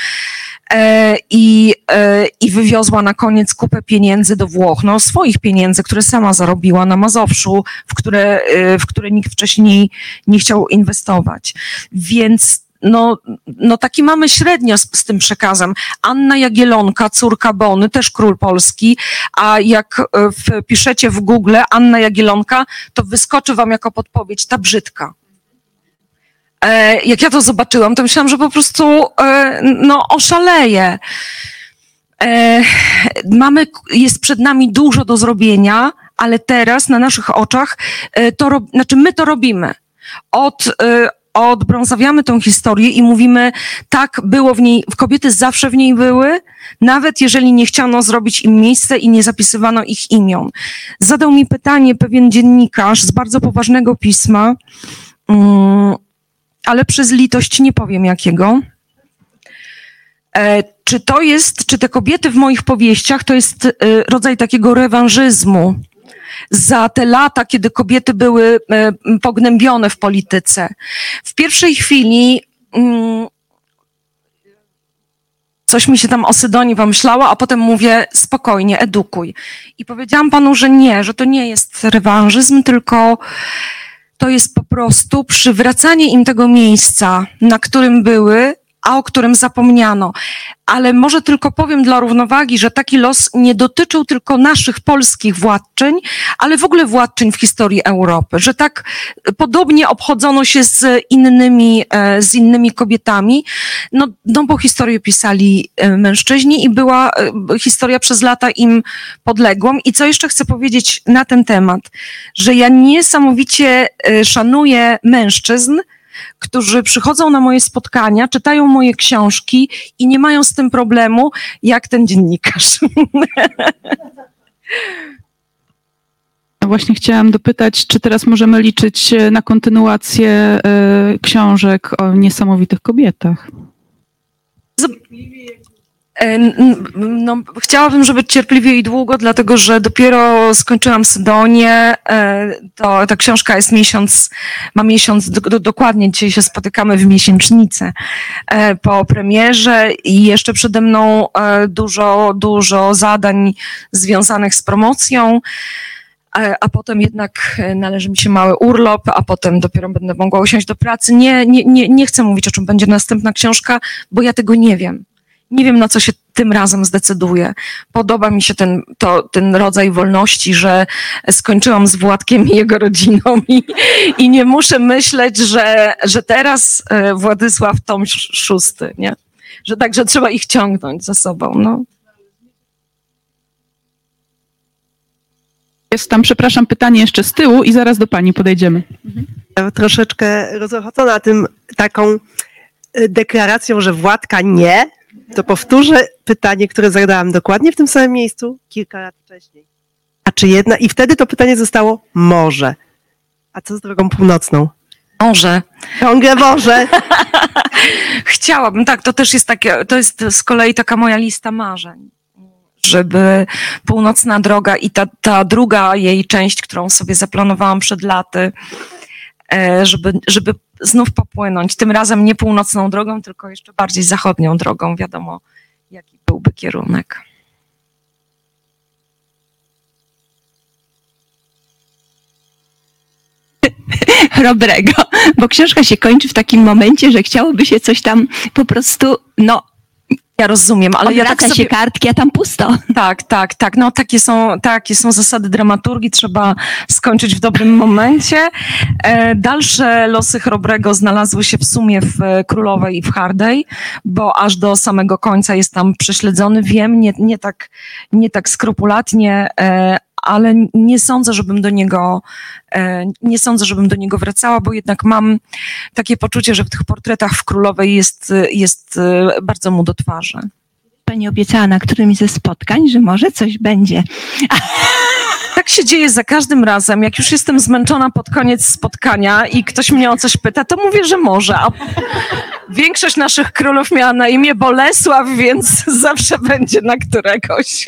E, I, e, I wywiozła na koniec kupę pieniędzy do Włoch, no swoich pieniędzy, które sama zarobiła na Mazowszu, w które, w które nikt wcześniej nie chciał inwestować. Więc no, no taki mamy średnio z, z, tym przekazem. Anna Jagielonka, córka Bony, też król polski, a jak e, wpiszecie w Google Anna Jagielonka, to wyskoczy wam jako podpowiedź ta brzydka. E, jak ja to zobaczyłam, to myślałam, że po prostu e, no, oszaleję. Mamy, jest przed nami dużo do zrobienia, ale teraz na naszych oczach to, znaczy my to robimy. Od, odbrązawiamy tą historię i mówimy, tak, było w niej, kobiety zawsze w niej były, nawet jeżeli nie chciano zrobić im miejsce i nie zapisywano ich imion. Zadał mi pytanie pewien dziennikarz z bardzo poważnego pisma, um, ale przez litość nie powiem jakiego. E, czy to jest, czy te kobiety w moich powieściach to jest e, rodzaj takiego rewanżyzmu? Za te lata, kiedy kobiety były e, pognębione w polityce. W pierwszej chwili mm, coś mi się tam o Sydonii pomyślało, a potem mówię spokojnie, edukuj. I powiedziałam panu, że nie, że to nie jest rewanżyzm, tylko to jest po prostu przywracanie im tego miejsca, na którym były, a o którym zapomniano. Ale może tylko powiem dla równowagi, że taki los nie dotyczył tylko naszych polskich władczyń, ale w ogóle władczyń w historii Europy, że tak podobnie obchodzono się z innymi, e, z innymi kobietami, no, no bo historię pisali e, mężczyźni i była e, historia przez lata im podległą. I co jeszcze chcę powiedzieć na ten temat, że ja niesamowicie szanuję mężczyzn, którzy przychodzą na moje spotkania, czytają moje książki i nie mają z tym problemu, jak ten dziennikarz. Właśnie chciałam dopytać, czy teraz możemy liczyć na kontynuację e, książek o niesamowitych kobietach? E, no, chciałabym, żeby cierpliwie i długo, dlatego że dopiero skończyłam Sydonię. E, to, ta książka jest miesiąc, ma miesiąc, do, do, dokładnie dzisiaj się spotykamy w miesięcznicę e, po premierze i jeszcze przede mną dużo, dużo zadań związanych z promocją a potem jednak należy mi się mały urlop, a potem dopiero będę mogła usiąść do pracy. Nie, nie, nie, nie chcę mówić, o czym będzie następna książka, bo ja tego nie wiem nie wiem, na co się tym razem zdecyduję. Podoba mi się ten, to, ten rodzaj wolności, że skończyłam z Władkiem i jego rodziną i, i nie muszę myśleć, że, że teraz e, Władysław Tom szósty, nie? Że także trzeba ich ciągnąć za sobą, no. Jest tam, przepraszam, pytanie jeszcze z tyłu i zaraz do pani podejdziemy. Ja troszeczkę rozochocona tym taką e, deklaracją, że Władka nie, to powtórzę pytanie, które zadałam dokładnie w tym samym miejscu kilka lat wcześniej. A czy jedna? I wtedy to pytanie zostało może. A co z drogą północną? Może. Ciągle może. Chciałabym, tak, to też jest takie, to jest z kolei taka moja lista marzeń żeby północna droga i ta, ta druga jej część, którą sobie zaplanowałam przed laty, e, żeby, żeby znów popłynąć. Tym razem nie północną drogą, tylko jeszcze bardziej zachodnią drogą. Wiadomo, jaki byłby kierunek. Robrego, bo książka się kończy w takim momencie, że chciałoby się coś tam po prostu, no, ja rozumiem, ale ja tak sobie... się kartki, a tam pusto. Tak, tak, tak. No takie są, takie są zasady dramaturgii. Trzeba skończyć w dobrym momencie. E, dalsze losy Chrobrego znalazły się w sumie w Królowej i w Hardej, bo aż do samego końca jest tam prześledzony. Wiem, nie, nie, tak, nie tak skrupulatnie, e, ale nie sądzę, żebym do niego, e, nie sądzę, żebym do niego wracała, bo jednak mam takie poczucie, że w tych portretach w Królowej jest, jest e, bardzo mu do twarzy. Pani obiecała na którymś ze spotkań, że może coś będzie. Tak się dzieje za każdym razem. Jak już jestem zmęczona pod koniec spotkania i ktoś mnie o coś pyta, to mówię, że może. A większość naszych królów miała na imię Bolesław, więc zawsze będzie na któregoś.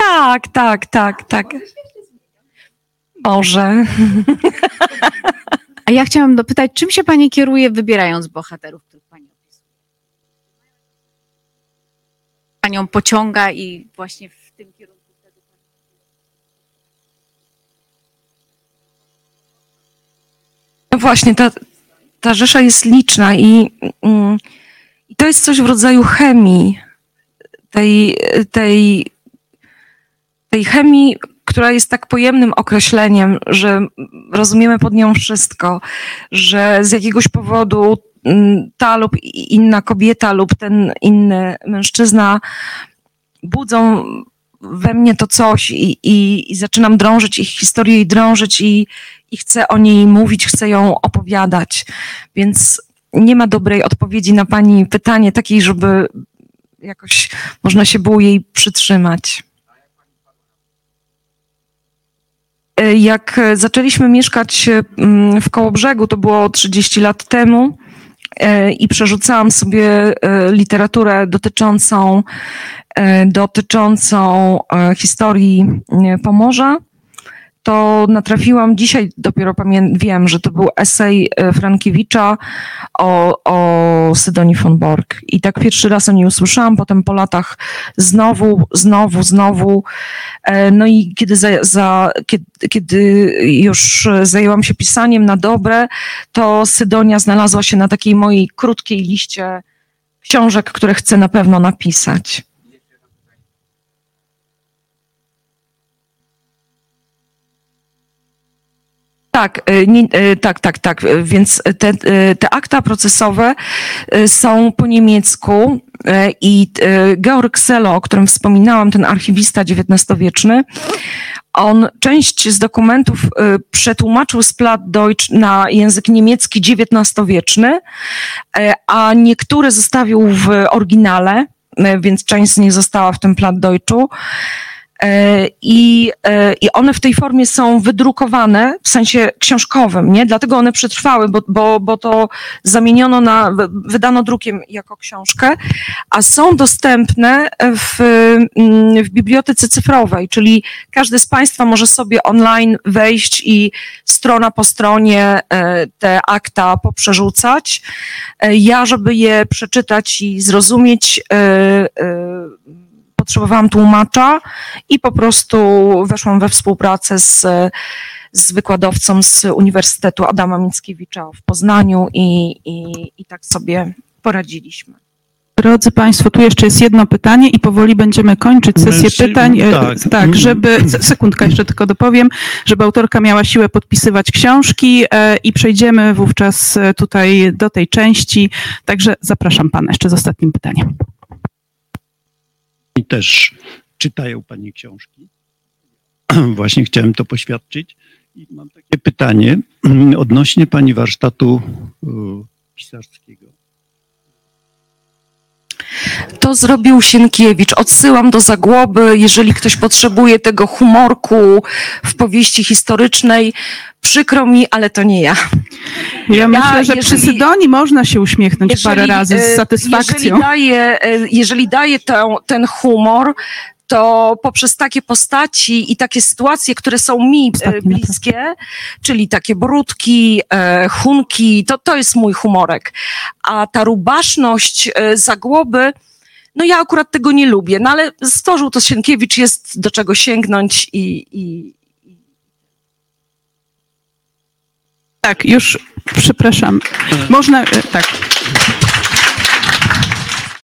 Tak, tak, tak, tak. Może. A ja chciałam dopytać, czym się Pani kieruje, wybierając bohaterów, których Pani opisuje? Panią pociąga i właśnie w tym kierunku wtedy No właśnie, ta, ta rzesza jest liczna i, mm, i to jest coś w rodzaju chemii tej, tej tej chemii, która jest tak pojemnym określeniem, że rozumiemy pod nią wszystko, że z jakiegoś powodu mm, ta lub inna kobieta lub ten inny mężczyzna budzą we mnie to coś i, i, i zaczynam drążyć ich historię i drążyć i, i chcę o niej mówić, chcę ją opowiadać. Więc nie ma dobrej odpowiedzi na Pani pytanie takiej, żeby jakoś można się było jej przytrzymać. E, jak zaczęliśmy mieszkać e, mm, w Kołobrzegu, to było 30 lat temu, e, i przerzucałam sobie literaturę dotyczącą, dotyczącą historii Pomorza, to natrafiłam dzisiaj, dopiero pamię- wiem, że to był esej e, Frankiewicza o, o Sydonii von Borg. I tak pierwszy raz o niej usłyszałam, potem po latach znowu, znowu, znowu. E, No i kiedy, za, za, kiedy, kiedy już zajęłam się pisaniem na dobre, to Sydonia znalazła się na takiej mojej krótkiej liście książek, które chcę na pewno napisać. Tak, y, nie, y, tak, tak, tak. y, Więc te, te akta procesowe są po niemiecku i Georg Selo, o którym wspominałam, ten archiwista XIX-wieczny, on część z dokumentów przetłumaczył z Plattdeutsch na język niemiecki XIX-wieczny, a niektóre zostawił w oryginale, więc część z nich została w tym Plattdeutschu. E, I, e, I one w tej formie są wydrukowane w sensie książkowym, nie? Dlatego one przetrwały, bo, bo, bo to zamieniono na, wydano drukiem jako książkę, a są dostępne w, mm, w bibliotece cyfrowej, czyli każdy z Państwa może sobie online wejść i strona po stronie e, te akta poprzerzucać. Ja, żeby je przeczytać i zrozumieć, potrzebowałam tłumacza i po prostu weszłam we współpracę z, z wykładowcą z Uniwersytetu Adama Mickiewicza w Poznaniu i, i, i tak sobie poradziliśmy. Drodzy Państwo, tu jeszcze jest jedno pytanie i powoli będziemy kończyć sesję pytań. E, tak. tak, żeby, se- sekundka jeszcze tylko dopowiem, żeby autorka miała siłę podpisywać książki e, i przejdziemy wówczas e, tutaj do tej części. Także zapraszam Pana jeszcze z ostatnim pytaniem. I też czytają Pani książki. Właśnie chciałem to poświadczyć. I mam takie pytanie odnośnie Pani warsztatu y, pisarskiego. To zrobił Sienkiewicz. Odsyłam do Zagłoby, jeżeli ktoś potrzebuje tego humorku w powieści historycznej. Przykro mi, ale to nie ja. Ja myślę, że przy jeżeli- Sydonii można się uśmiechnąć parę razy e, z satysfakcją. Jeżeli daje, e, jeżeli daje ten humor, to poprzez takie postaci i takie sytuacje, które są mi e, bliskie, czyli takie brudki, e, hunki, to, to jest mój humorek. A ta rubaszność e, zagłoby, no ja akurat tego nie lubię, no ale stworzył to Sienkiewicz, jest do czego sięgnąć i, i, Tak, już przepraszam. Można, tak.